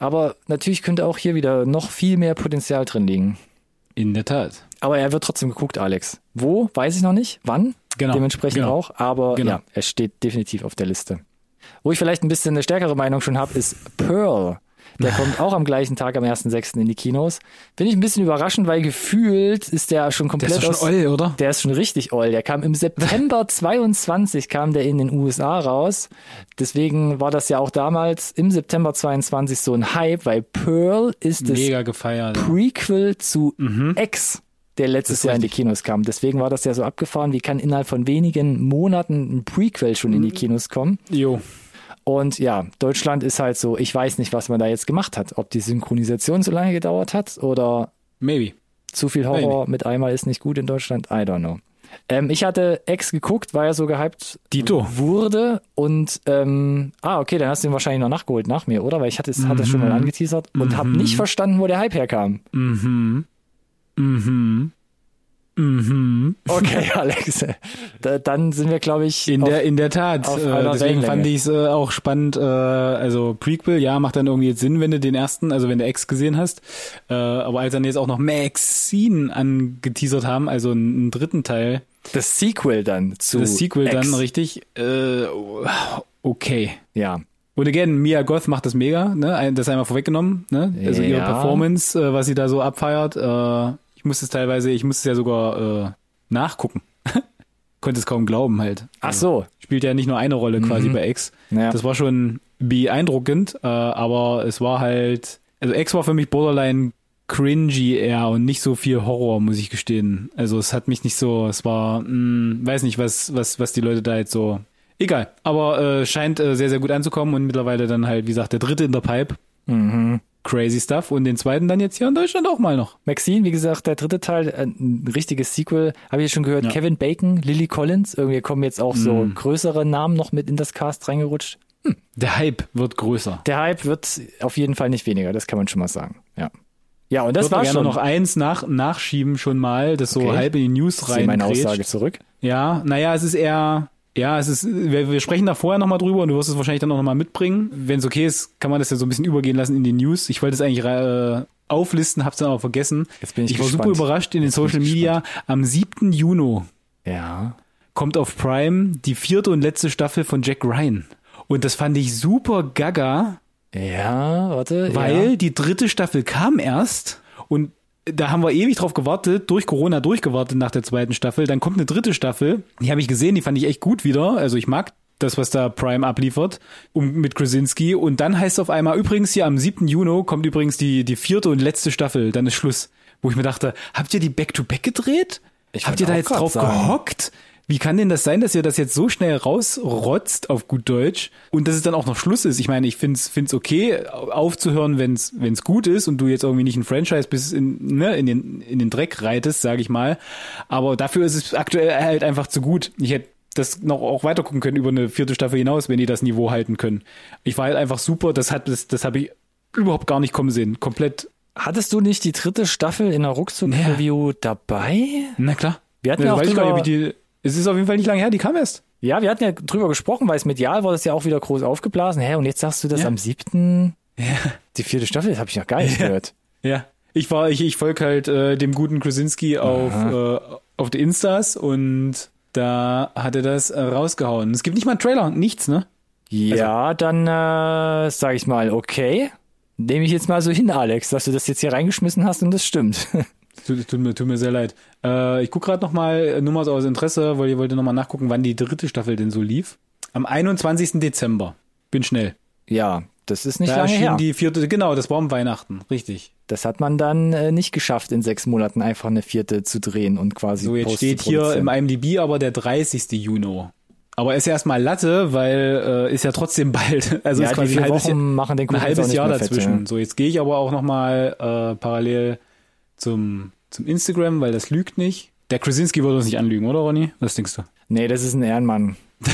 Aber natürlich könnte auch hier wieder noch viel mehr Potenzial drin liegen. in der Tat. Aber er wird trotzdem geguckt, Alex. Wo? Weiß ich noch nicht. Wann? Genau. Dementsprechend genau. auch. Aber Genau. ja, er steht definitiv auf der Liste. Wo ich vielleicht ein bisschen eine stärkere Meinung schon habe, ist Pearl. Der kommt auch am gleichen Tag am 1.6. in die Kinos. Finde ich ein bisschen überraschend, weil gefühlt ist der schon Der komplett ist doch aus, schon oll, oder? der ist schon richtig oll. Der kam im September 22 kam der in den USA raus. Deswegen war das ja auch damals im September 22 so ein Hype, weil Pearl ist das Mega gefeiert. Prequel zu X, der letztes ist Jahr in die. Kinos kam. Deswegen war das ja so abgefahren, wie kann innerhalb von wenigen Monaten ein Prequel schon in die Kinos kommen. Jo. Und ja, Deutschland ist halt so, ich weiß nicht, was man da jetzt gemacht hat. Ob die Synchronisation so lange gedauert hat oder Maybe. zu viel Horror mit einmal ist nicht gut in Deutschland. I don't know. Ähm, ich hatte X geguckt, weil er so gehypt Dito. wurde und ähm, ah, okay, dann hast du ihn wahrscheinlich noch nachgeholt nach mir, oder? Weil ich hatte es hatte es schon mal angeteasert und habe nicht verstanden, wo der Hype herkam. Mhm. Mhm. Mhm. Okay, Alex. Da, dann sind wir, glaube ich, In auf- der, in der Tat. Äh, deswegen fand ich es äh, auch spannend. Äh, also Prequel, ja, macht dann irgendwie jetzt Sinn, wenn du den ersten, also wenn du X gesehen hast. Äh, aber als dann jetzt auch noch Maxine angeteasert haben, also einen, dritten Teil, das Sequel dann zu das Sequel X. dann richtig, äh, okay. Ja, Und again, Mia Goth macht das mega, ne? Das einmal vorweggenommen, ne? Also ihre Ja. Performance, äh, was sie da so abfeiert. Äh, musste es teilweise, ich musste es ja sogar äh, nachgucken. Konnte es kaum glauben halt. ach so. Spielt ja nicht nur eine Rolle quasi bei X. Ja. Das war schon beeindruckend, äh, aber es war halt, also X war für mich borderline cringy eher und nicht so viel Horror, muss ich gestehen. Also es hat mich nicht so, es war, mh, weiß nicht, was, was, was die Leute da jetzt so. Egal, aber äh, scheint äh, sehr, sehr gut anzukommen und mittlerweile dann halt, wie gesagt, der dritte in der Pipe. Mhm. Crazy Stuff. Und den zweiten dann jetzt hier in Deutschland auch mal noch. Maxine, wie gesagt, der dritte Teil, äh, ein richtiges Sequel, habe ich schon gehört. Ja. Kevin Bacon, Lily Collins, irgendwie kommen jetzt auch so Mm. größere Namen noch mit in das Cast reingerutscht. Der Hype wird größer. Der Hype wird auf jeden Fall nicht weniger, das kann man schon mal sagen. Ja. Ja, und das Würde war gerne schon. noch eins nach, nachschieben schon mal, das so Okay. halb in die News Ich ziehe meine rein. Aussage zurück. Ja, naja, es ist eher, ja, es ist, wir, wir sprechen da vorher nochmal drüber und du wirst es wahrscheinlich dann auch nochmal mitbringen. Wenn es okay ist, kann man das ja so ein bisschen übergehen lassen in die News. Ich wollte es eigentlich äh, auflisten, hab's dann aber vergessen. Jetzt bin ich war super gespannt. überrascht in den Jetzt ich Social Media. Am 7. Juni Ja. kommt auf Prime die vierte und letzte Staffel von Jack Ryan. Und das fand ich super gaga, Ja, warte. weil ja. die dritte Staffel kam erst und da haben wir ewig drauf gewartet, durch Corona durchgewartet nach der zweiten Staffel. Dann kommt eine dritte Staffel. Die habe ich gesehen, die fand ich echt gut wieder. Also ich mag das, was da Prime abliefert um, mit Krasinski. Und dann heißt es auf einmal, übrigens hier am 7. Juni kommt übrigens die, die vierte und letzte Staffel. Dann ist Schluss. Wo ich mir dachte, habt ihr die Back-to-Back gedreht? Ich habt ihr da jetzt drauf sagen. gehockt? Wie kann denn das sein, dass ihr das jetzt so schnell rausrotzt auf gut Deutsch und dass es dann auch noch Schluss ist? Ich meine, ich find's find's okay, aufzuhören, wenn's wenn's gut ist und du jetzt irgendwie nicht ein Franchise bis in, ne, in den in den Dreck reitest, sage ich mal. Aber dafür ist es aktuell halt einfach zu gut. Ich hätte das noch auch weiter gucken können über eine vierte Staffel hinaus, wenn die das Niveau halten können. Ich war halt einfach super. Das hat das das habe ich überhaupt gar nicht kommen sehen. Komplett. Hattest du nicht die dritte Staffel in der Ruckzuck-Review dabei? Na klar. Wir hatten ja auch weiß ich gar drüber- nicht, wie die. Es ist auf jeden Fall nicht lange her. Die kam erst. Ja, wir hatten ja drüber gesprochen, weil es medial war das ja auch wieder groß aufgeblasen. Hä, und jetzt sagst du das Ja. am siebten? Die vierte Staffel, das habe ich noch gar nicht Ja. gehört. Ja. Ich war, ich, ich folge halt äh, dem guten Krasinski auf, äh, auf die Instas und da hat er das äh, rausgehauen. Es gibt nicht mal einen Trailer, nichts, ne? Ja, dann äh, sage ich mal, okay. Nehme ich jetzt mal so hin, Alex, dass du das jetzt hier reingeschmissen hast und das stimmt. Tut, tut, mir, tut mir sehr leid. Äh, ich gucke gerade nochmal, nur mal so aus Interesse, weil ich wollte nochmal nachgucken, wann die dritte Staffel denn so lief. Am 21. Dezember. Bin schnell. ja, das ist nicht da lange her. die vierte, genau, das war um Weihnachten, richtig. Das hat man dann äh, nicht geschafft, in sechs Monaten einfach eine vierte zu drehen und quasi So, jetzt Post steht hier im IMDb aber der 30. Juni. Aber ist ja erstmal Latte, weil äh, ist ja trotzdem bald. Also ja, ist die quasi ein vier halbes, Jahr, machen den ein Kuchen halbes Jahr mehr fett, dazwischen. ja. So, jetzt gehe ich aber auch nochmal äh, parallel zum, zum Instagram, weil das lügt nicht. Der Krasinski würde uns nicht anlügen, oder Ronny? Was denkst du? Nee, das ist ein Ehrenmann.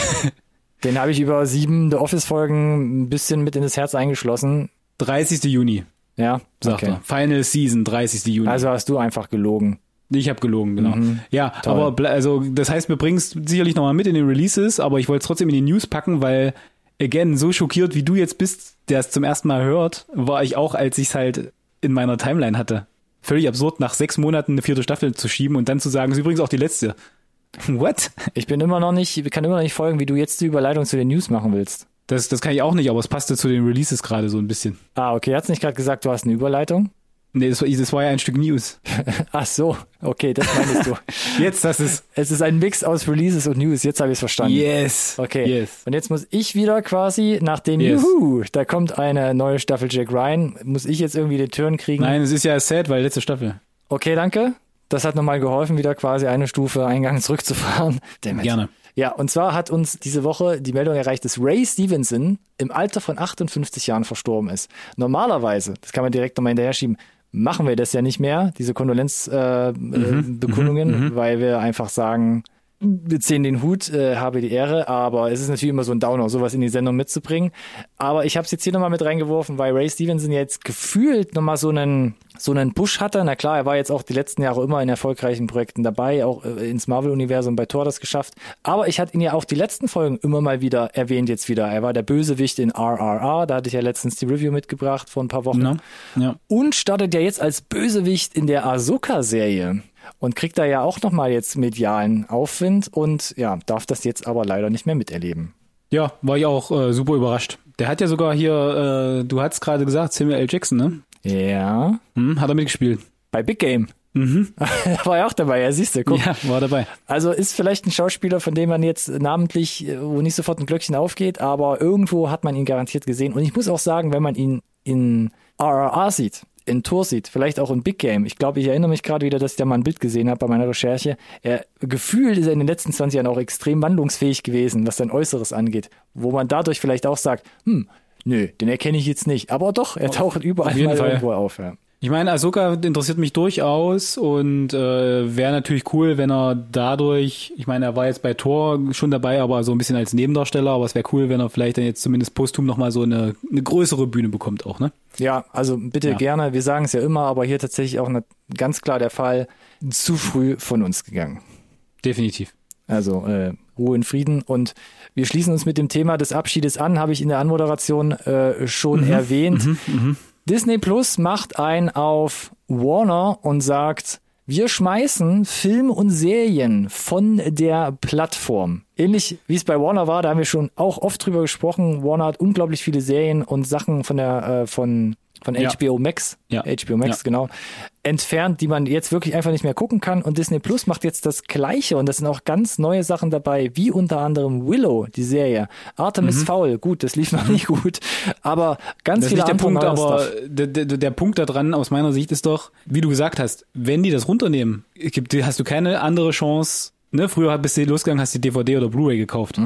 Den habe ich über sieben The Office-Folgen ein bisschen mit in das Herz eingeschlossen. 30. Juni, Ja, sagt okay. er. Final Season, 30. Juni. Also hast du einfach gelogen. ich habe gelogen, genau. Mhm. Ja, Toll. aber also das heißt, wir bringen es sicherlich nochmal mit in den Releases, aber ich wollte es trotzdem in die News packen, weil, again, so schockiert wie du jetzt bist, der es zum ersten Mal hört, war ich auch, als ich es halt in meiner Timeline hatte. Völlig absurd, nach sechs Monaten eine vierte Staffel zu schieben und dann zu sagen, ist übrigens auch die letzte. What? Ich bin immer noch nicht, kann immer noch nicht folgen, wie du jetzt die Überleitung zu den News machen willst. Das, das kann ich auch nicht, aber es passte zu den Releases gerade so ein bisschen. Ah, okay, hat's nicht gerade gesagt, du hast eine Überleitung? Nee, das war, das war ja ein Stück News. Ach so, okay, das meinst du. Jetzt, das ist. Es ist ein Mix aus Releases und News, jetzt habe ich es verstanden. Yes. Okay. Yes. Und jetzt muss ich wieder quasi nach dem Yes. Juhu, da kommt eine neue Staffel Jack Ryan, muss ich jetzt irgendwie den Turn kriegen? Nein, es ist ja sad, weil letzte Staffel. Okay, danke. Das hat nochmal geholfen, wieder quasi eine Stufe Eingang zurückzufahren. Damn it. Gerne. Ja, und zwar hat uns diese Woche die Meldung erreicht, dass Ray Stevenson im Alter von 58 Jahren verstorben ist. Normalerweise, das kann man direkt nochmal hinterher schieben, machen wir das ja nicht mehr, diese Kondolenzbekundungen, äh, Mhm, Bekundungen, weil wir einfach sagen, wir ziehen den Hut, äh, habe die Ehre, aber es ist natürlich immer so ein Downer, sowas in die Sendung mitzubringen. Aber ich habe es jetzt hier nochmal mit reingeworfen, weil Ray Stevenson jetzt gefühlt nochmal so einen, so einen Push hatte. Na klar, er war jetzt auch die letzten Jahre immer in erfolgreichen Projekten dabei, auch äh, ins Marvel-Universum bei Thor das geschafft. Aber ich hatte ihn ja auch die letzten Folgen immer mal wieder erwähnt jetzt wieder. Er war der Bösewicht in RRR, da hatte ich ja letztens die Review mitgebracht vor ein paar Wochen. Ja. ja. Und startet ja jetzt als Bösewicht in der Ahsoka-Serie. Und kriegt da ja auch nochmal jetzt medialen Aufwind und ja, darf das jetzt aber leider nicht mehr miterleben. Ja, war ich auch äh, super überrascht. Der hat ja sogar hier, äh, du hast gerade gesagt, Samuel L. Jackson, ne? Ja, Hm, hat er mitgespielt. bei Big Game. Mhm. war er auch dabei, ja, siehst du, guck. Ja, war dabei. Also ist vielleicht ein Schauspieler, von dem man jetzt namentlich, äh, wo nicht sofort ein Glöckchen aufgeht, aber irgendwo hat man ihn garantiert gesehen. Und ich muss auch sagen, wenn man ihn in RRR sieht, in Tour sieht, vielleicht auch in Big Game. Ich glaube, ich erinnere mich gerade wieder, dass ich da mal ein Bild gesehen habe bei meiner Recherche. Er, gefühlt ist er in den letzten 20 Jahren auch extrem wandlungsfähig gewesen, was sein Äußeres angeht. Wo man dadurch vielleicht auch sagt, hm, nö, den erkenne ich jetzt nicht. Aber doch, er taucht überall auf mal Fall. irgendwo auf. Ja. Ich meine, Ahsoka interessiert mich durchaus und äh, wäre natürlich cool, wenn er dadurch, ich meine, er war jetzt bei Thor schon dabei, aber so ein bisschen als Nebendarsteller, aber es wäre cool, wenn er vielleicht dann jetzt zumindest posthum nochmal so eine, eine größere Bühne bekommt auch, ne? Ja, also bitte Ja. gerne. Wir sagen es ja immer, aber hier tatsächlich auch eine, ganz klar der Fall, zu früh von uns gegangen. Definitiv. Also äh, Ruhe in Frieden. Und wir schließen uns mit dem Thema des Abschiedes an, habe ich in der Anmoderation äh, schon erwähnt. Disney Plus macht ein auf Warner und sagt, wir schmeißen Film und Serien von der Plattform. Ähnlich wie es bei Warner war, da haben wir schon auch oft drüber gesprochen. Warner hat unglaublich viele Serien und Sachen von der äh, von von Ja. HBO Max, Ja. HBO Max, Ja. genau, entfernt, die man jetzt wirklich einfach nicht mehr gucken kann. Und Disney Plus macht jetzt das Gleiche und das sind auch ganz neue Sachen dabei, wie unter anderem Willow, die Serie. Artemis Fowl, gut, das lief noch nicht gut, aber ganz Mhm. Das ist viele nicht der andere Punkt, aber der, der, der Punkt daran aus meiner Sicht ist doch, wie du gesagt hast, wenn die das runternehmen, gibt, hast du keine andere Chance. Ne? Früher bist du losgegangen, hast die DVD oder Blu-ray gekauft.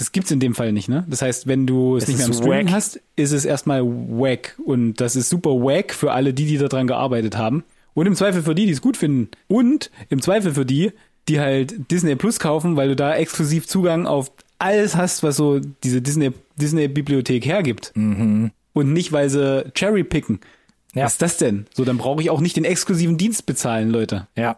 Das gibt's in dem Fall nicht, ne? Das heißt, wenn du es Es nicht mehr im Streaming wack. hast, ist es erstmal wack. Und das ist super wack für alle die, die daran gearbeitet haben. Und im Zweifel für die, die es gut finden. Und im Zweifel für die, die halt Disney Plus kaufen, weil du da exklusiv Zugang auf alles hast, was so diese Disney, Disney Bibliothek hergibt. Und nicht, weil sie Cherry picken. Ja. Was ist das denn? So, dann brauche ich auch nicht den exklusiven Dienst bezahlen, Leute. Ja.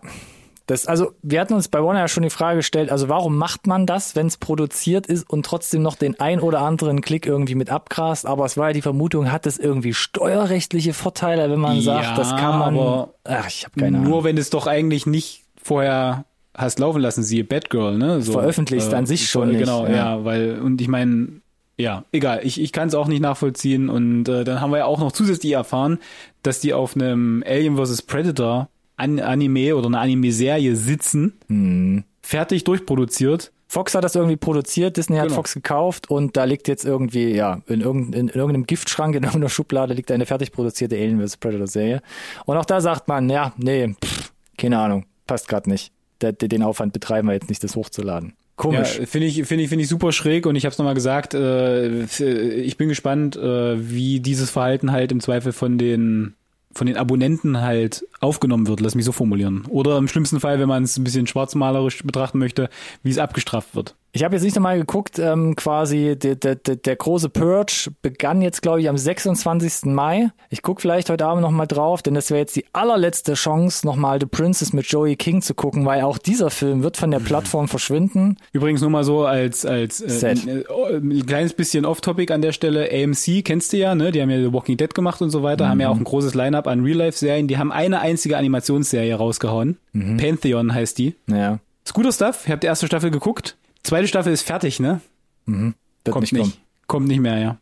Das, also, wir hatten uns bei Warner ja schon die Frage gestellt, also warum macht man das, wenn es produziert ist und trotzdem noch den ein oder anderen Klick irgendwie mit abgrast? Aber es war ja die Vermutung, hat es irgendwie steuerrechtliche Vorteile, wenn man sagt, Ja, das kann man. aber ach, ich habe keine Nur Ahnung. wenn du es doch eigentlich nicht vorher hast laufen lassen, siehe Batgirl, ne? So, Veröffentlicht an sich schon nicht, Genau, ja. ja, weil, und ich meine, ja, egal, ich, ich kann es auch nicht nachvollziehen und äh, dann haben wir ja auch noch zusätzlich erfahren, dass die auf einem Alien vs. Predator an Anime oder eine Anime-Serie sitzen, Hm. fertig durchproduziert. Fox hat das irgendwie produziert, Disney hat Genau. Fox gekauft und da liegt jetzt irgendwie, ja, in, irgendein, in, irgendeinem Giftschrank, in irgendeiner Schublade liegt eine fertig produzierte Alien vs. Predator Serie. Und auch da sagt man, ja, nee, pff, keine Ahnung, passt gerade nicht. Den Aufwand betreiben wir jetzt nicht, das hochzuladen. Komisch. Ja, finde ich, finde ich, finde ich super schräg und ich habe es nochmal gesagt, äh, ich bin gespannt, äh, wie dieses Verhalten halt im Zweifel von den von den Abonnenten halt aufgenommen wird, lass mich so formulieren. Oder im schlimmsten Fall, wenn man es ein bisschen schwarzmalerisch betrachten möchte, wie es abgestraft wird. Ich habe jetzt nicht nochmal geguckt, ähm, quasi der, der, der, große Purge begann jetzt, glaube ich, am 26. Mai. Ich guck vielleicht heute Abend nochmal drauf, denn das wäre jetzt die allerletzte Chance, nochmal The Princess mit Joey King zu gucken, weil auch dieser Film wird von der Plattform verschwinden. Übrigens nur mal so als als äh, ein, äh, ein kleines bisschen Off-Topic an der Stelle. AMC kennst du ja, ne? Die haben ja The Walking Dead gemacht und so weiter, haben ja auch ein großes Line-up an Real-Life-Serien. Die haben eine einzige Animationsserie rausgehauen. Pantheon heißt die. Ja, Ist guter Stuff. Ich habe die erste Staffel geguckt. Zweite Staffel ist fertig, ne? wird Kommt nicht nicht. Kommt nicht mehr, ja.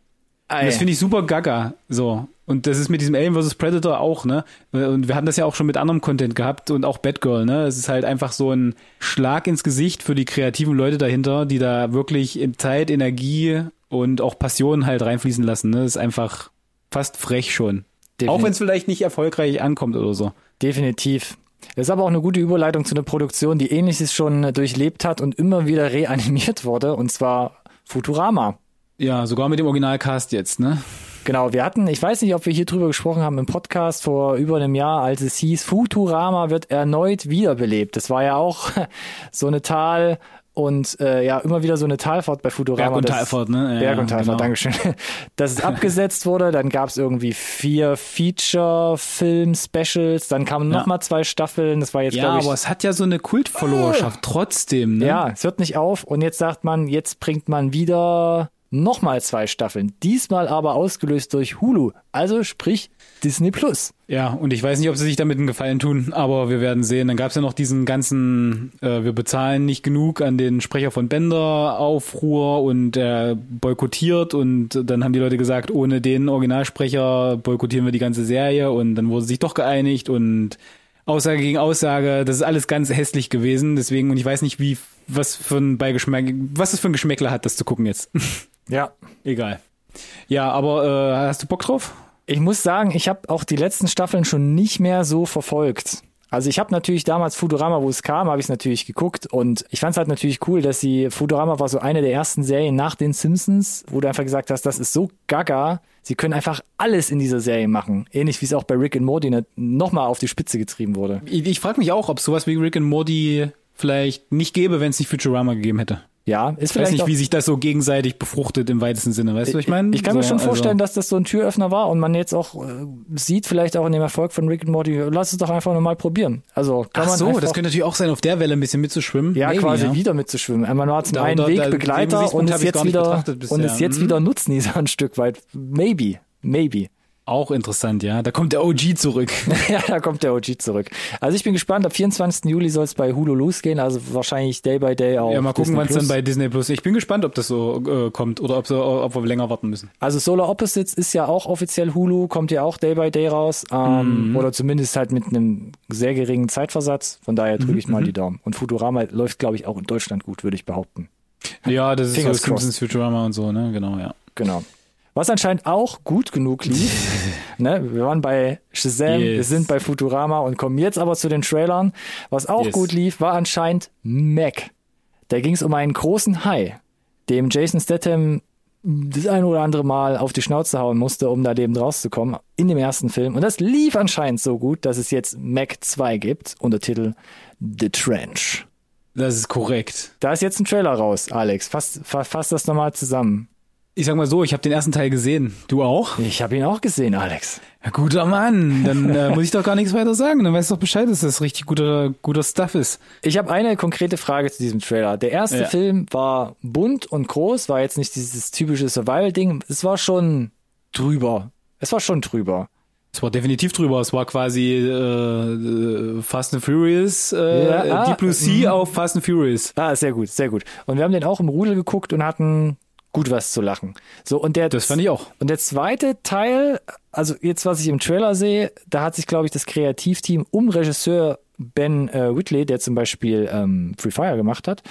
Ei. das finde ich super gaga. So. Und das ist mit diesem Alien vs. Predator auch, ne? Und wir hatten das ja auch schon mit anderem Content gehabt und auch Batgirl, ne? Es ist halt einfach so ein Schlag ins Gesicht für die kreativen Leute dahinter, die da wirklich in Zeit, Energie und auch Passion halt reinfließen lassen, ne? Das ist einfach fast frech schon. Definitiv. Auch wenn es vielleicht nicht erfolgreich ankommt oder so. Definitiv. Das ist aber auch eine gute Überleitung zu einer Produktion, die ähnliches schon durchlebt hat und immer wieder reanimiert wurde, und zwar Futurama. Ja, sogar mit dem Originalcast jetzt, ne? Genau, wir hatten, ich weiß nicht, ob wir hier drüber gesprochen haben im Podcast vor über einem Jahr, als es hieß, Futurama wird erneut wiederbelebt. Das war ja auch so eine Tal und äh, ja, immer wieder so eine Talfahrt bei Futurama. Berg und Talfahrt, ne? Ja, Berg und Talfahrt, genau. Dankeschön. Dass es abgesetzt wurde, dann gab es irgendwie vier Feature-Film-Specials, dann kamen noch Ja. mal zwei Staffeln, das war jetzt, Ja, glaube ich, aber es hat ja so eine Kultfollowerschaft trotzdem, ne? ja, es hört nicht auf und jetzt sagt man, jetzt bringt man wieder nochmal zwei Staffeln. Diesmal aber ausgelöst durch Hulu, also sprich Disney Plus. Ja, und ich weiß nicht, ob sie sich damit einen Gefallen tun, aber wir werden sehen. Dann gab es ja noch diesen ganzen, äh, wir bezahlen nicht genug an den Sprecher von Bender Aufruhr und er boykottiert und dann haben die Leute gesagt, ohne den Originalsprecher boykottieren wir die ganze Serie und dann wurde sich doch geeinigt und Aussage gegen Aussage, das ist alles ganz hässlich gewesen, deswegen und ich weiß nicht, wie was für ein Beigeschmack, was es für ein Geschmäckler hat, das zu gucken jetzt. Ja. Egal. Ja, aber äh, hast du Bock drauf? Ich muss sagen, ich habe auch die letzten Staffeln schon nicht mehr so verfolgt. Also ich habe natürlich damals Futurama, wo es kam, habe ich es natürlich geguckt und ich fand es halt natürlich cool, dass sie Futurama war so eine der ersten Serien nach den Simpsons, wo du einfach gesagt hast, das ist so gaga, sie können einfach alles in dieser Serie machen. Ähnlich wie es auch bei Rick and Morty nochmal auf die Spitze getrieben wurde. Ich, ich frage mich auch, ob sowas wie Rick and Morty vielleicht nicht gäbe, wenn es nicht Futurama gegeben hätte. Ja, ist ich weiß nicht, wie sich das so gegenseitig befruchtet im weitesten Sinne. Weißt du, ich meine? Ich kann so, mir schon vorstellen, also dass das so ein Türöffner war und man jetzt auch äh, sieht, vielleicht auch in dem Erfolg von Rick and Morty, lass es doch einfach nur mal probieren. Also kann Ach man so, einfach, das könnte natürlich auch sein, auf der Welle ein bisschen mitzuschwimmen. Ja, Maybe, quasi ja. wieder mitzuschwimmen. Man war zum einen da- Wegbegleiter und ist ich jetzt wieder und ist jetzt wieder Nutznießer ein Stück weit. Maybe, maybe. Auch interessant, ja. Da kommt der OG zurück. Ja, da kommt der OG zurück. Also ich bin gespannt, ab 24. Juli soll es bei Hulu losgehen, also wahrscheinlich Day by Day auch. ja, mal gucken, wann es dann bei Disney Plus. Ich bin gespannt, ob das so äh, kommt oder ob, so, ob wir länger warten müssen. Also Solar Opposites ist ja auch offiziell Hulu, kommt ja auch Day by Day raus. Ähm, Mhm. Oder zumindest halt mit einem sehr geringen Zeitversatz. Von daher drücke ich Mhm, mal die Daumen. Und Futurama läuft, glaube ich, auch in Deutschland gut, würde ich behaupten. Ja, das ist so Fingers Simpsons Futurama und so, ne? Genau, ja. Genau. Was anscheinend auch gut genug lief. ne? Wir waren bei Shazam, wir Yes. sind bei Futurama und kommen jetzt aber zu den Trailern. Was auch Yes. gut lief, war anscheinend Mac. Da ging es um einen großen Hai, dem Jason Statham das ein oder andere Mal auf die Schnauze hauen musste, um da lebend rauszukommen in dem ersten Film. Und das lief anscheinend so gut, dass es jetzt Mac 2 gibt, unter Titel The Trench. Das ist korrekt. Da ist jetzt ein Trailer raus, Alex. Fass, fass, fass das nochmal zusammen. Ich sag mal so, ich habe den ersten Teil gesehen. Du auch? Ich habe ihn auch gesehen, Alex. Ja, guter Mann. Dann äh, muss ich doch gar nichts weiter sagen. Dann weißt du doch Bescheid, dass das richtig guter, guter Stuff ist. Ich habe eine konkrete Frage zu diesem Trailer. Der erste Ja. Film war bunt und groß, war jetzt nicht dieses typische Survival-Ding. Es war schon drüber. Es war schon drüber. Es war definitiv drüber. Es war quasi äh, äh, Fast and Furious, äh, Ja, ah, Deep Blue Sea mhm. auf Fast and Furious. Ah, sehr gut, sehr gut. Und wir haben den auch im Rudel geguckt und hatten gut was zu lachen. So und der Das fand ich auch. und der zweite Teil, also jetzt was ich im Trailer sehe, da hat sich glaube ich das Kreativteam um Regisseur Ben äh, Whitley, der zum Beispiel ähm, Free Fire gemacht hat,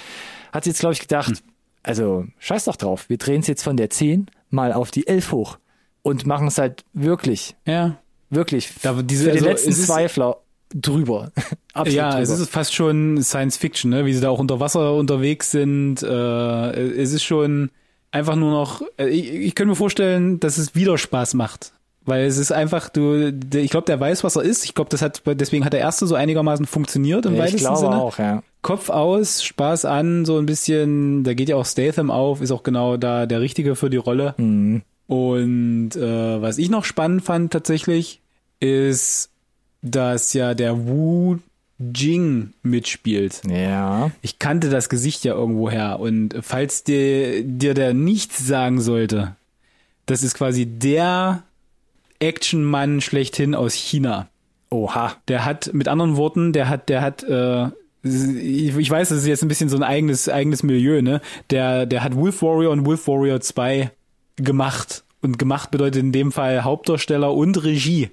hat sich jetzt glaube ich gedacht, Hm. also scheiß doch drauf, wir drehen es jetzt von der 10 mal auf die 11 hoch und machen es halt wirklich, Ja. wirklich Da, diese, für den also, letzten es ist- Zweifler drüber. Absolut Ja, drüber. es ist fast schon Science Fiction, ne? wie sie da auch unter Wasser unterwegs sind. Äh, es ist schon einfach nur noch, äh, ich, ich könnte mir vorstellen, dass es wieder Spaß macht. Weil es ist einfach, du, ich glaube, der weiß, was er ist. Ich glaube, das hat, deswegen hat der erste so einigermaßen funktioniert im ich weitesten glaube Sinne. auch, ja. Kopf aus, Spaß an, so ein bisschen, da geht ja auch Statham auf, ist auch genau da der Richtige für die Rolle. Mhm. Und äh, was ich noch spannend fand tatsächlich, ist, dass ja der Wu Jing mitspielt. Ja. Ich kannte das Gesicht ja irgendwoher und falls dir, dir der nichts sagen sollte, das ist quasi der Actionmann schlechthin aus China. Oha. Der hat, mit anderen Worten, der hat, der hat, äh, ich weiß, das ist jetzt ein bisschen so ein eigenes, eigenes Milieu, ne? Der, der hat Wolf Warrior und Wolf Warrior 2 gemacht. Und gemacht bedeutet in dem Fall Hauptdarsteller und Regie.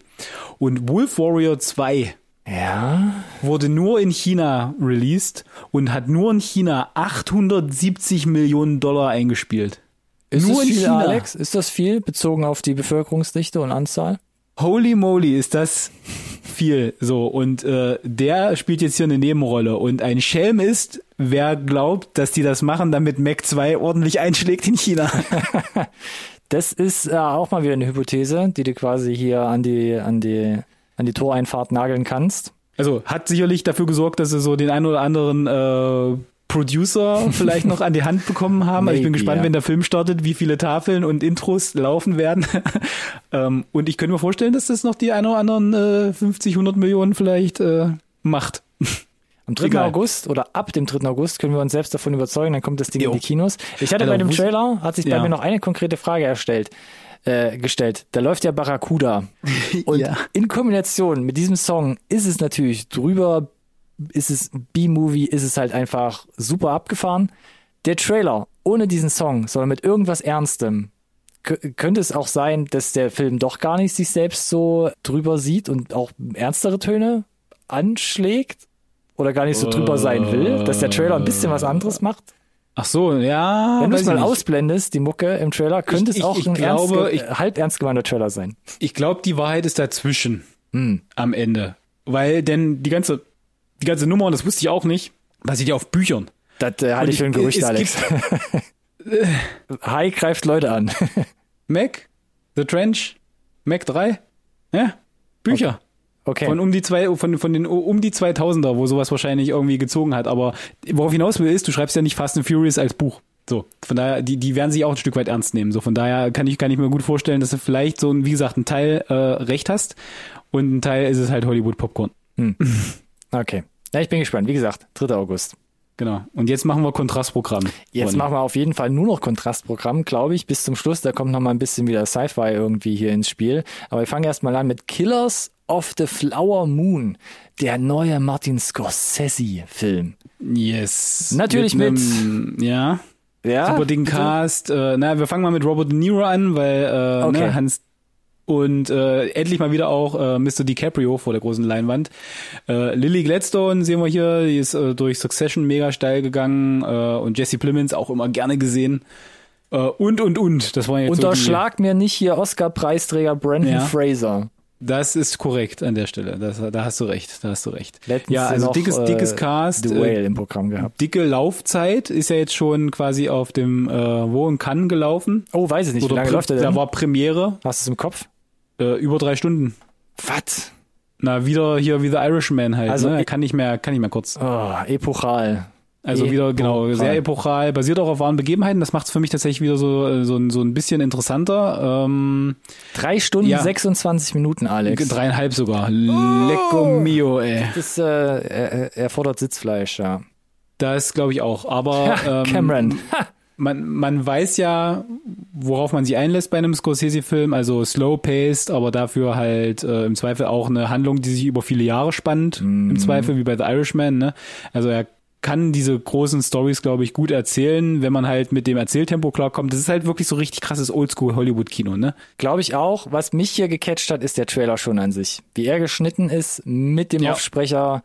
Und Wolf Warrior 2 Ja. wurde nur in China released und hat nur in China 870 Millionen Dollar eingespielt. Ist Nur das in viel, China. Alex? Ist das viel, bezogen auf die Bevölkerungsdichte und Anzahl? Holy moly, ist das viel. So, und äh, der spielt jetzt hier eine Nebenrolle. Und ein Schelm ist, wer glaubt, dass die das machen, damit Mac 2 ordentlich einschlägt in China. Das ist äh, auch mal wieder eine Hypothese, die du quasi hier an die, an die, an die Toreinfahrt nageln kannst. Also hat sicherlich dafür gesorgt, dass sie so den einen oder anderen äh, Producer vielleicht noch an die Hand bekommen haben. also ich bin Maybe, gespannt, ja. wenn der Film startet, wie viele Tafeln und Intros laufen werden. ähm, und ich könnte mir vorstellen, dass das noch die ein oder anderen äh, 50, 100 Millionen vielleicht äh, macht. Am 3. Egal. August oder ab dem 3. August können wir uns selbst davon überzeugen, dann kommt das Ding Jo. in die Kinos. Ich hatte Alter, bei dem Trailer, hat sich bei Ja. mir noch eine konkrete Frage erstellt, äh, gestellt. Da läuft ja Barracuda. Und Ja. in Kombination mit diesem Song ist es natürlich drüber, ist es B-Movie, ist es halt einfach super abgefahren. Der Trailer ohne diesen Song, sondern mit irgendwas Ernstem, kö- könnte es auch sein, dass der Film doch gar nicht sich selbst so drüber sieht und auch ernstere Töne anschlägt oder gar nicht so drüber sein will, dass der Trailer ein bisschen was anderes macht. Ach so, ja. Wenn du es mal ich nicht. ausblendest, die Mucke im Trailer, könnte Ich- es auch ich ein glaube, ernst, ich- halb ernst gemeinter Trailer sein. Ich glaube, die Wahrheit ist dazwischen Hm. am Ende. Weil denn die ganze, die ganze Nummer, und das wusste ich auch nicht, basiert ja auf Büchern. Das äh, halte Und ich für ein ich- Gerücht, Alex. Hi greift Leute an. Mac, The Trench, Mac 3, ja, Bücher. Okay. Von um die zwei, von, von den um die 2000er, wo sowas wahrscheinlich irgendwie gezogen hat. Aber worauf hinaus will, ist, du schreibst ja nicht Fast and Furious als Buch. So, von daher, die, die werden sich auch ein Stück weit ernst nehmen. So, von daher kann ich, kann ich mir gut vorstellen, dass du vielleicht so, ein, wie gesagt, einen Teil äh, recht hast und ein Teil ist es halt Hollywood Popcorn. Okay. Ja, ich bin gespannt. Wie gesagt, 3. August. Genau. Und jetzt machen wir Kontrastprogramm. Jetzt Ronny. machen wir auf jeden Fall nur noch Kontrastprogramm, glaube ich, bis zum Schluss. Da kommt noch mal ein bisschen wieder Sci-Fi irgendwie hier ins Spiel. Aber wir fangen erst mal an mit Killers of the Flower Moon, der neue Martin Scorsese-Film. Yes. Natürlich einem, Ja. Ja, super bitte? Cast. Äh, na, wir fangen mal mit Robert De Niro an, weil äh, Okay. ne, Hans und äh, endlich mal wieder auch äh, Mr. DiCaprio vor der großen Leinwand. Äh, Lily Gladstone sehen wir hier, die ist äh, durch Succession mega steil gegangen äh, und Jesse Plemons auch immer gerne gesehen. Äh, und und und, das waren jetzt so die, Unterschlag mir nicht hier Oscar-Preisträger Brandon Ja. Fraser. Das ist korrekt an der Stelle. Das, da hast du recht, da hast du recht. Letztens ja, also noch, dickes äh, dickes Cast. The äh, Whale im Programm gehabt. Dicke Laufzeit ist ja jetzt schon quasi auf dem äh, wo in Cannes gelaufen. Oh, weiß ich nicht. Wie lange läuft der denn? Da war Premiere Hast du es im Kopf? äh, über drei Stunden. Was? Na, wieder hier wie The Irishman halt. Also ne? ich- Kann nicht mehr, kann nicht mehr kurz. Oh, epochal. Also wieder, genau, Epochal. sehr epochal, basiert auch auf wahren Begebenheiten. Das macht es für mich tatsächlich wieder so, äh, so, ein- so ein bisschen interessanter. Ähm, Drei Stunden, Ja. 26 Minuten, Alex. dreieinhalb sogar. Lecco mio, ey. Das äh, er, er fordert Sitzfleisch, ja. Das glaube ich auch. Aber Ha, ähm, Cameron. Ha. man, man weiß ja, worauf man sich einlässt bei einem Scorsese-Film, also slow-paced, aber dafür halt äh, im Zweifel auch eine Handlung, die sich über viele Jahre spannt, im Zweifel wie bei The Irishman. Ne? Also er kann diese großen Stories, glaube ich, gut erzählen, wenn man halt mit dem Erzähltempo klarkommt. Das ist halt wirklich so richtig krasses Oldschool-Hollywood-Kino, ne? Glaube ich auch. Was mich hier gecatcht hat, ist der Trailer schon an sich. Wie er geschnitten ist mit dem Ja. Aufsprecher,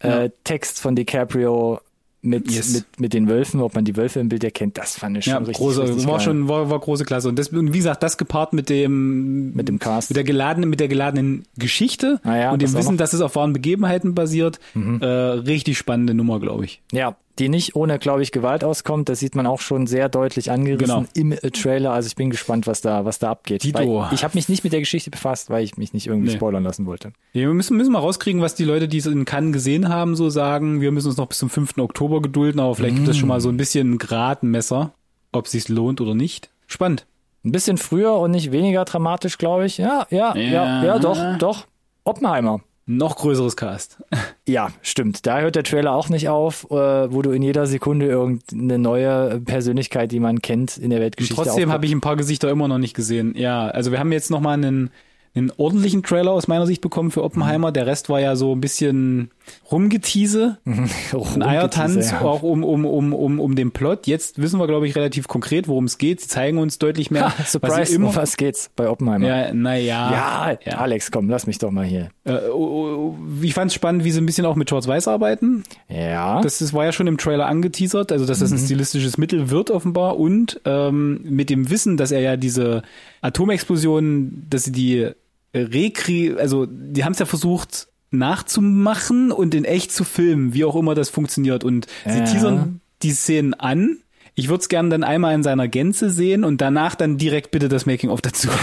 äh, Ja. Text von DiCaprio mit, Yes. mit, mit den Wölfen, ob man die Wölfe im Bild erkennt, das fand ich schon Ja, richtig, große, richtig war geil. schon, war, war große Klasse. Und das, und wie gesagt, das gepaart mit dem, Mit dem Cast. mit der geladenen, mit der geladenen Geschichte Ah ja, und dem Wissen, dass es auf wahren Begebenheiten basiert, Mhm. äh, richtig spannende Nummer, glaube ich. Ja, die nicht ohne, glaube ich, Gewalt auskommt. Das sieht man auch schon sehr deutlich angerissen Genau. im äh, Trailer. Also ich bin gespannt, was da, was da abgeht. Weil ich habe mich nicht mit der Geschichte befasst, weil ich mich nicht irgendwie Nee. spoilern lassen wollte. Wir müssen, müssen mal rauskriegen, was die Leute, die es in Cannes gesehen haben, so sagen. Wir müssen uns noch bis zum 5. Oktober gedulden, aber vielleicht gibt es schon mal so ein bisschen ein Gradmesser, ob es sich lohnt oder nicht. Spannend. Ein bisschen früher und nicht weniger dramatisch, glaube ich. Ja, ja, ja, ja, Ja. doch, doch. Oppenheimer. Noch größeres Cast. Ja, stimmt. Da hört der Trailer auch nicht auf, äh, wo du in jeder Sekunde irgendeine neue Persönlichkeit, die man kennt, in der Weltgeschichte Trotzdem aufpoppt. habe ich ein paar Gesichter immer noch nicht gesehen. Ja, also wir haben jetzt noch mal einen, einen ordentlichen Trailer aus meiner Sicht bekommen für Oppenheimer. Der Rest war ja so ein bisschen Rumgetease, ein Eiertanz, ja. auch um, um, um, um, um den Plot. Jetzt wissen wir, glaube ich, relativ konkret, worum es geht. Sie zeigen uns deutlich mehr, Ha, Surprise, immer... um was geht's bei Oppenheimer? Ja, naja. ja, Alex, komm, lass mich doch mal hier. Äh, oh, oh, ich fand es spannend, wie sie ein bisschen auch mit Schwarz-Weiß arbeiten. Ja. Das, das war ja schon im Trailer angeteasert, also dass das ein stilistisches Mittel wird offenbar und ähm, mit dem Wissen, dass er ja diese Atomexplosion, dass sie die rekri, also die haben es ja versucht nachzumachen und in echt zu filmen, wie auch immer das funktioniert und sie Ja. teasern die Szenen an. Ich würde es gerne dann einmal in seiner Gänze sehen und danach dann direkt bitte das Making-of dazu.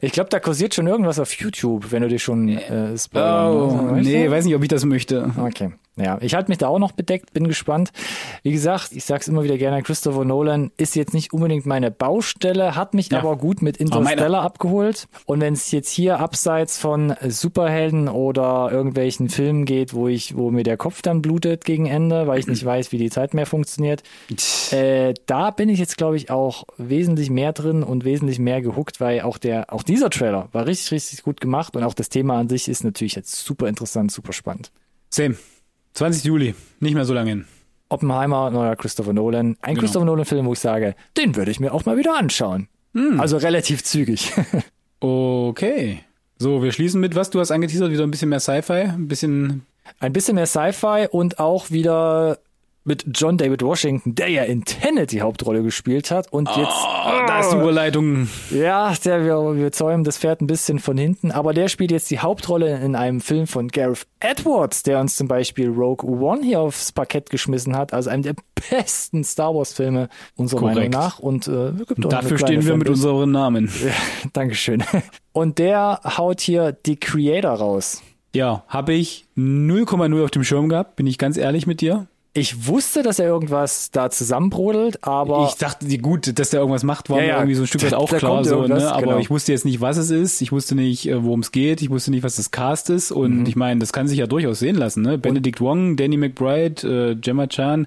Ich glaube, da kursiert schon irgendwas auf YouTube, wenn du dich schon äh, spoilern oh, weißt nee, du? weiß nicht, ob ich das möchte. Okay. Ja, ich halte mich da auch noch bedeckt, bin gespannt. Wie gesagt, ich sag's immer wieder gerne, Christopher Nolan ist jetzt nicht unbedingt meine Baustelle, hat mich Ja. aber gut mit. Interstellar abgeholt. Und wenn es jetzt hier abseits von Superhelden oder irgendwelchen Filmen geht, wo ich, wo mir der Kopf dann blutet gegen Ende, weil ich nicht weiß, wie die Zeit mehr funktioniert, äh, da bin ich jetzt, glaube ich, auch wesentlich mehr drin und wesentlich mehr gehuckt, weil auch der, auch dieser Trailer war richtig, richtig gut gemacht und auch das Thema an sich ist natürlich jetzt super interessant, super spannend. Same. 20. Juli, nicht mehr so lange hin. Oppenheimer, neuer Christopher Nolan. Ein Genau. Christopher Nolan-Film, wo ich sage, den würde ich mir auch mal wieder anschauen. Hm. Also relativ zügig. Okay. So, wir schließen mit was? Du hast angeteasert, wieder ein bisschen mehr Sci-Fi, ein bisschen. Ein bisschen mehr Sci-Fi und auch wieder mit John David Washington, der ja in Tenet die Hauptrolle gespielt hat und jetzt Oh, da ist die Überleitung. ja, der wir, wir zäumen das Pferd ein bisschen von hinten, aber der spielt jetzt die Hauptrolle in einem Film von Gareth Edwards, der uns zum Beispiel Rogue One hier aufs Parkett geschmissen hat, also einem der besten Star Wars Filme unserer Korrekt. Meinung nach und äh, Dafür stehen wir mit unserem Namen. Ja, Dankeschön. Und der haut hier die Creator raus. Ja, habe ich 0,0 auf dem Schirm gehabt, bin ich ganz ehrlich mit dir. Ich wusste, dass er irgendwas da zusammenbrodelt, aber ich dachte, gut, dass der irgendwas macht, war Ja, mir irgendwie so ein Stück weit auch klar, so, ne? aber genau. ich wusste jetzt nicht, was es ist, ich wusste nicht, äh, worum es geht, ich wusste nicht, was das Cast ist und Mhm. ich meine, das kann sich ja durchaus sehen lassen. Ne? Benedict Wong, Danny McBride, äh, Gemma Chan,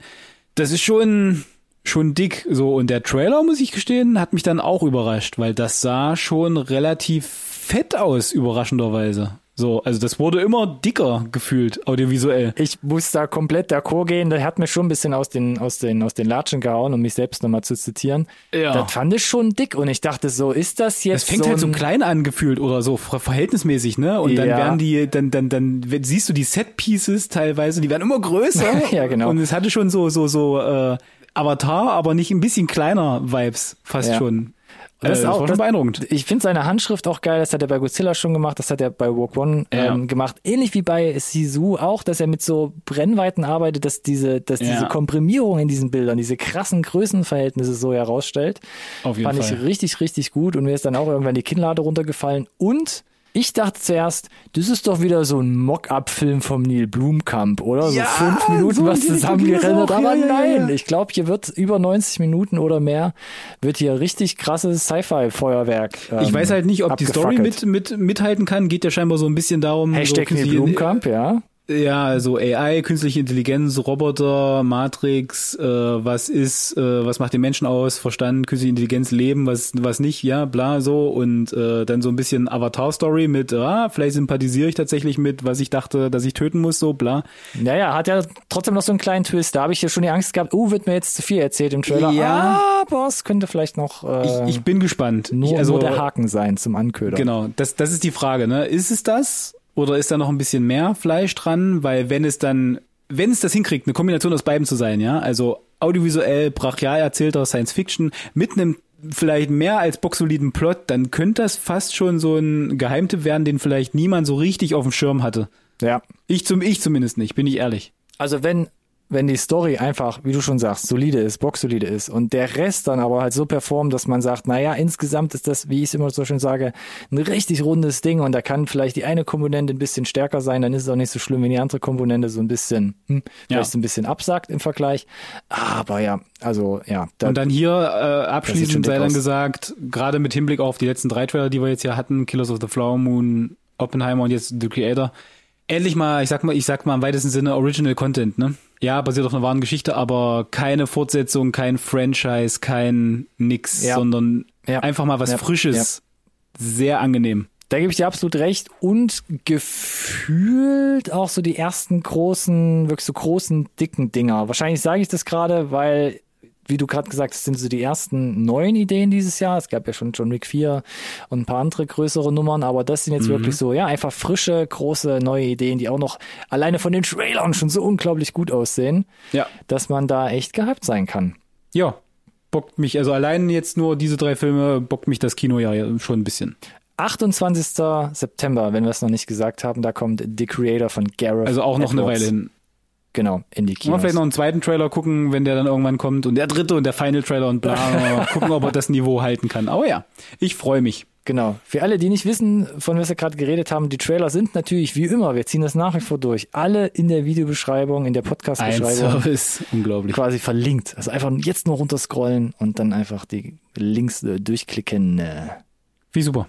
das ist schon schon dick so und der Trailer, muss ich gestehen, hat mich dann auch überrascht, weil das sah schon relativ fett aus, überraschenderweise. So, also das wurde immer dicker gefühlt, audiovisuell. ich muss da komplett d'accord gehen. Der hat mir schon ein bisschen aus den, aus den, aus den Latschen gehauen, um mich selbst nochmal zu zitieren. Ja. Das fand ich schon dick und ich dachte so, ist das Das jetzt fängt so halt so ein, klein an gefühlt oder so ver verhältnismäßig, ne? Und dann Ja. werden die, dann, dann, dann siehst du die Set Pieces teilweise, die werden immer größer. Ja, genau. Und es hatte schon so, so, so äh, Avatar, aber nicht ein bisschen kleiner Vibes, fast Ja. schon. Und das äh, ist auch war schon beeindruckend. Ich finde seine Handschrift auch geil. Das hat er bei Godzilla schon gemacht. Das hat er bei Walk One Ja. ähm, gemacht. Ähnlich wie bei Sisu auch, dass er mit so Brennweiten arbeitet, dass diese, dass Ja. diese Komprimierung in diesen Bildern, diese krassen Größenverhältnisse so herausstellt. Auf jeden Fand Fall. ich richtig, richtig gut. Und mir ist dann auch irgendwann die Kinnlade runtergefallen. Und ich dachte zuerst, das ist doch wieder so ein Mock-up-Film vom Neil Blumkamp, oder? So Ja, fünf Minuten so was zusammengerendert. Aber Ja, nein, ja. ich glaube, hier wird über 90 Minuten oder mehr wird hier richtig krasses Sci-Fi-Feuerwerk. Ich ähm, weiß halt nicht, ob die Story mit, mit, mithalten kann. Geht ja scheinbar so ein bisschen darum. Hashtag so Neil künstliche- Blumkamp, ja. Ja, so AI, künstliche Intelligenz, Roboter, Matrix, äh, was ist, äh, was macht den Menschen aus, Verstand, künstliche Intelligenz, Leben, was, was nicht, ja, bla, so. Und äh, dann so ein bisschen Avatar-Story mit, ah, vielleicht sympathisiere ich tatsächlich mit, was ich dachte, dass ich töten muss, so, bla. Naja, hat ja trotzdem noch so einen kleinen Twist. Da habe ich ja schon die Angst gehabt, oh, wird mir jetzt zu viel erzählt im Trailer. Ja. Aber es könnte vielleicht noch äh, Ich, ich bin gespannt. nur, ich, also, nur der Haken sein zum Anködern. Genau, das, das ist die Frage, ne? Ist es das? Oder ist da noch ein bisschen mehr Fleisch dran? Weil wenn es dann, wenn es das hinkriegt, eine Kombination aus beiden zu sein, ja, also audiovisuell, brachial erzählter Science Fiction mit einem vielleicht mehr als boxsoliden Plot, dann könnte das fast schon so ein Geheimtipp werden, den vielleicht niemand so richtig auf dem Schirm hatte. Ja. Ich zum, ich zumindest nicht, bin ich ehrlich. Also wenn, wenn die Story einfach, wie du schon sagst, solide ist, boxsolide ist und der Rest dann aber halt so performt, dass man sagt, naja, insgesamt ist das, wie ich es immer so schön sage, ein richtig rundes Ding und da kann vielleicht die eine Komponente ein bisschen stärker sein, dann ist es auch nicht so schlimm, wenn die andere Komponente so ein bisschen, hm, vielleicht so ein bisschen absagt im Vergleich. Aber ja, also ja. Da, Und dann hier äh, abschließend sei dann gesagt, gerade mit Hinblick auf die letzten drei Trailer, die wir jetzt hier hatten, Killers of the Flower Moon, Oppenheimer und jetzt The Creator, endlich mal, ich sag mal, ich sag mal im weitesten Sinne Original Content, ne? Ja, basiert auf einer wahren Geschichte, aber keine Fortsetzung, kein Franchise, kein nix, Ja. sondern Ja. einfach mal was Ja. Frisches. Sehr angenehm. Da gebe ich dir absolut recht. Und gefühlt auch so die ersten großen, wirklich so großen, dicken Dinger. Wahrscheinlich sage ich das gerade, weil, wie du gerade gesagt hast, sind so die ersten neuen Ideen dieses Jahr. Es gab ja schon John Wick 4 und ein paar andere größere Nummern, aber das sind jetzt wirklich so, ja, einfach frische, große, neue Ideen, die auch noch alleine von den Trailern schon so unglaublich gut aussehen, Ja. dass man da echt gehypt sein kann. Ja. Bockt mich, also allein jetzt nur diese drei Filme, bockt mich das Kino ja schon ein bisschen. 28. September, wenn wir es noch nicht gesagt haben, da kommt The Creator von Gareth. Also auch noch eine Edwards. Weile hin. Genau, in die Mal Kinos. vielleicht noch einen zweiten Trailer gucken, wenn der dann irgendwann kommt und der dritte und der Final Trailer und bla. Mal gucken, ob er das Niveau halten kann. Aber ja, ich freue mich. Genau. Für alle, die nicht wissen, von was wir gerade geredet haben, die Trailer sind natürlich wie immer, wir ziehen das nach wie vor durch, alle in der Videobeschreibung, in der Podcast-Beschreibung Service. Unglaublich. quasi verlinkt. Also einfach jetzt nur runterscrollen und dann einfach die Links äh, durchklicken. Wie super.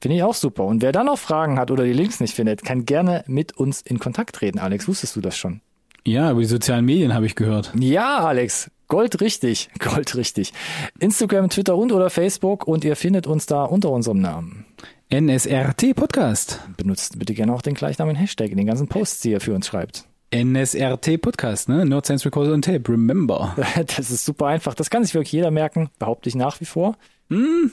Finde ich auch super. Und wer da noch Fragen hat oder die Links nicht findet, kann gerne mit uns in Kontakt treten. Alex, wusstest du das schon? Ja, über die sozialen Medien habe ich gehört. Ja, Alex. Gold richtig. Gold richtig. Instagram, Twitter und oder Facebook und ihr findet uns da unter unserem Namen. NSRT Podcast. Benutzt bitte gerne auch den gleichnamigen Hashtag in den ganzen Posts, die ihr für uns schreibt. NSRT Podcast, ne? Nerd Science Recorded on Tape. Remember. Das ist super einfach. Das kann sich wirklich jeder merken, behaupte ich nach wie vor. Und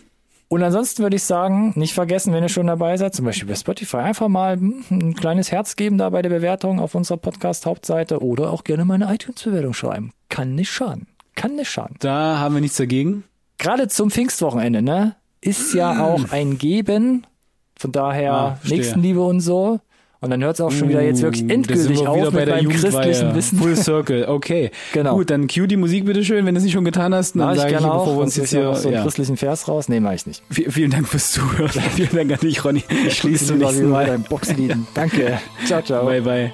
Und ansonsten würde ich sagen, nicht vergessen, wenn ihr schon dabei seid, zum Beispiel bei Spotify, einfach mal ein kleines Herz geben da bei der Bewertung auf unserer Podcast-Hauptseite oder auch gerne mal eine iTunes-Bewertung schreiben. Kann nicht schaden. Kann nicht schaden. Da haben wir nichts dagegen. Gerade zum Pfingstwochenende, ne? Ist ja auch ein Geben. Von daher Ah, verstehe. Nächstenliebe und so. Und dann hört es auch schon wieder jetzt wirklich sind endgültig wir auf mit meinem christlichen Wissen. Full Circle, okay. Genau. Gut, dann cue die Musik bitte schön, wenn du es nicht schon getan hast. Dann ich sage ich, gerne auch. bevor wir uns jetzt hier so einen ja. christlichen Vers raus. Nee, mach ich nicht. V- Vielen Dank fürs Zuhören. Vielen Dank an dich, Ronny. Ich schließe zum mal nächsten Mal. beim Boxlied. Danke. Ciao, ciao. Bye, bye.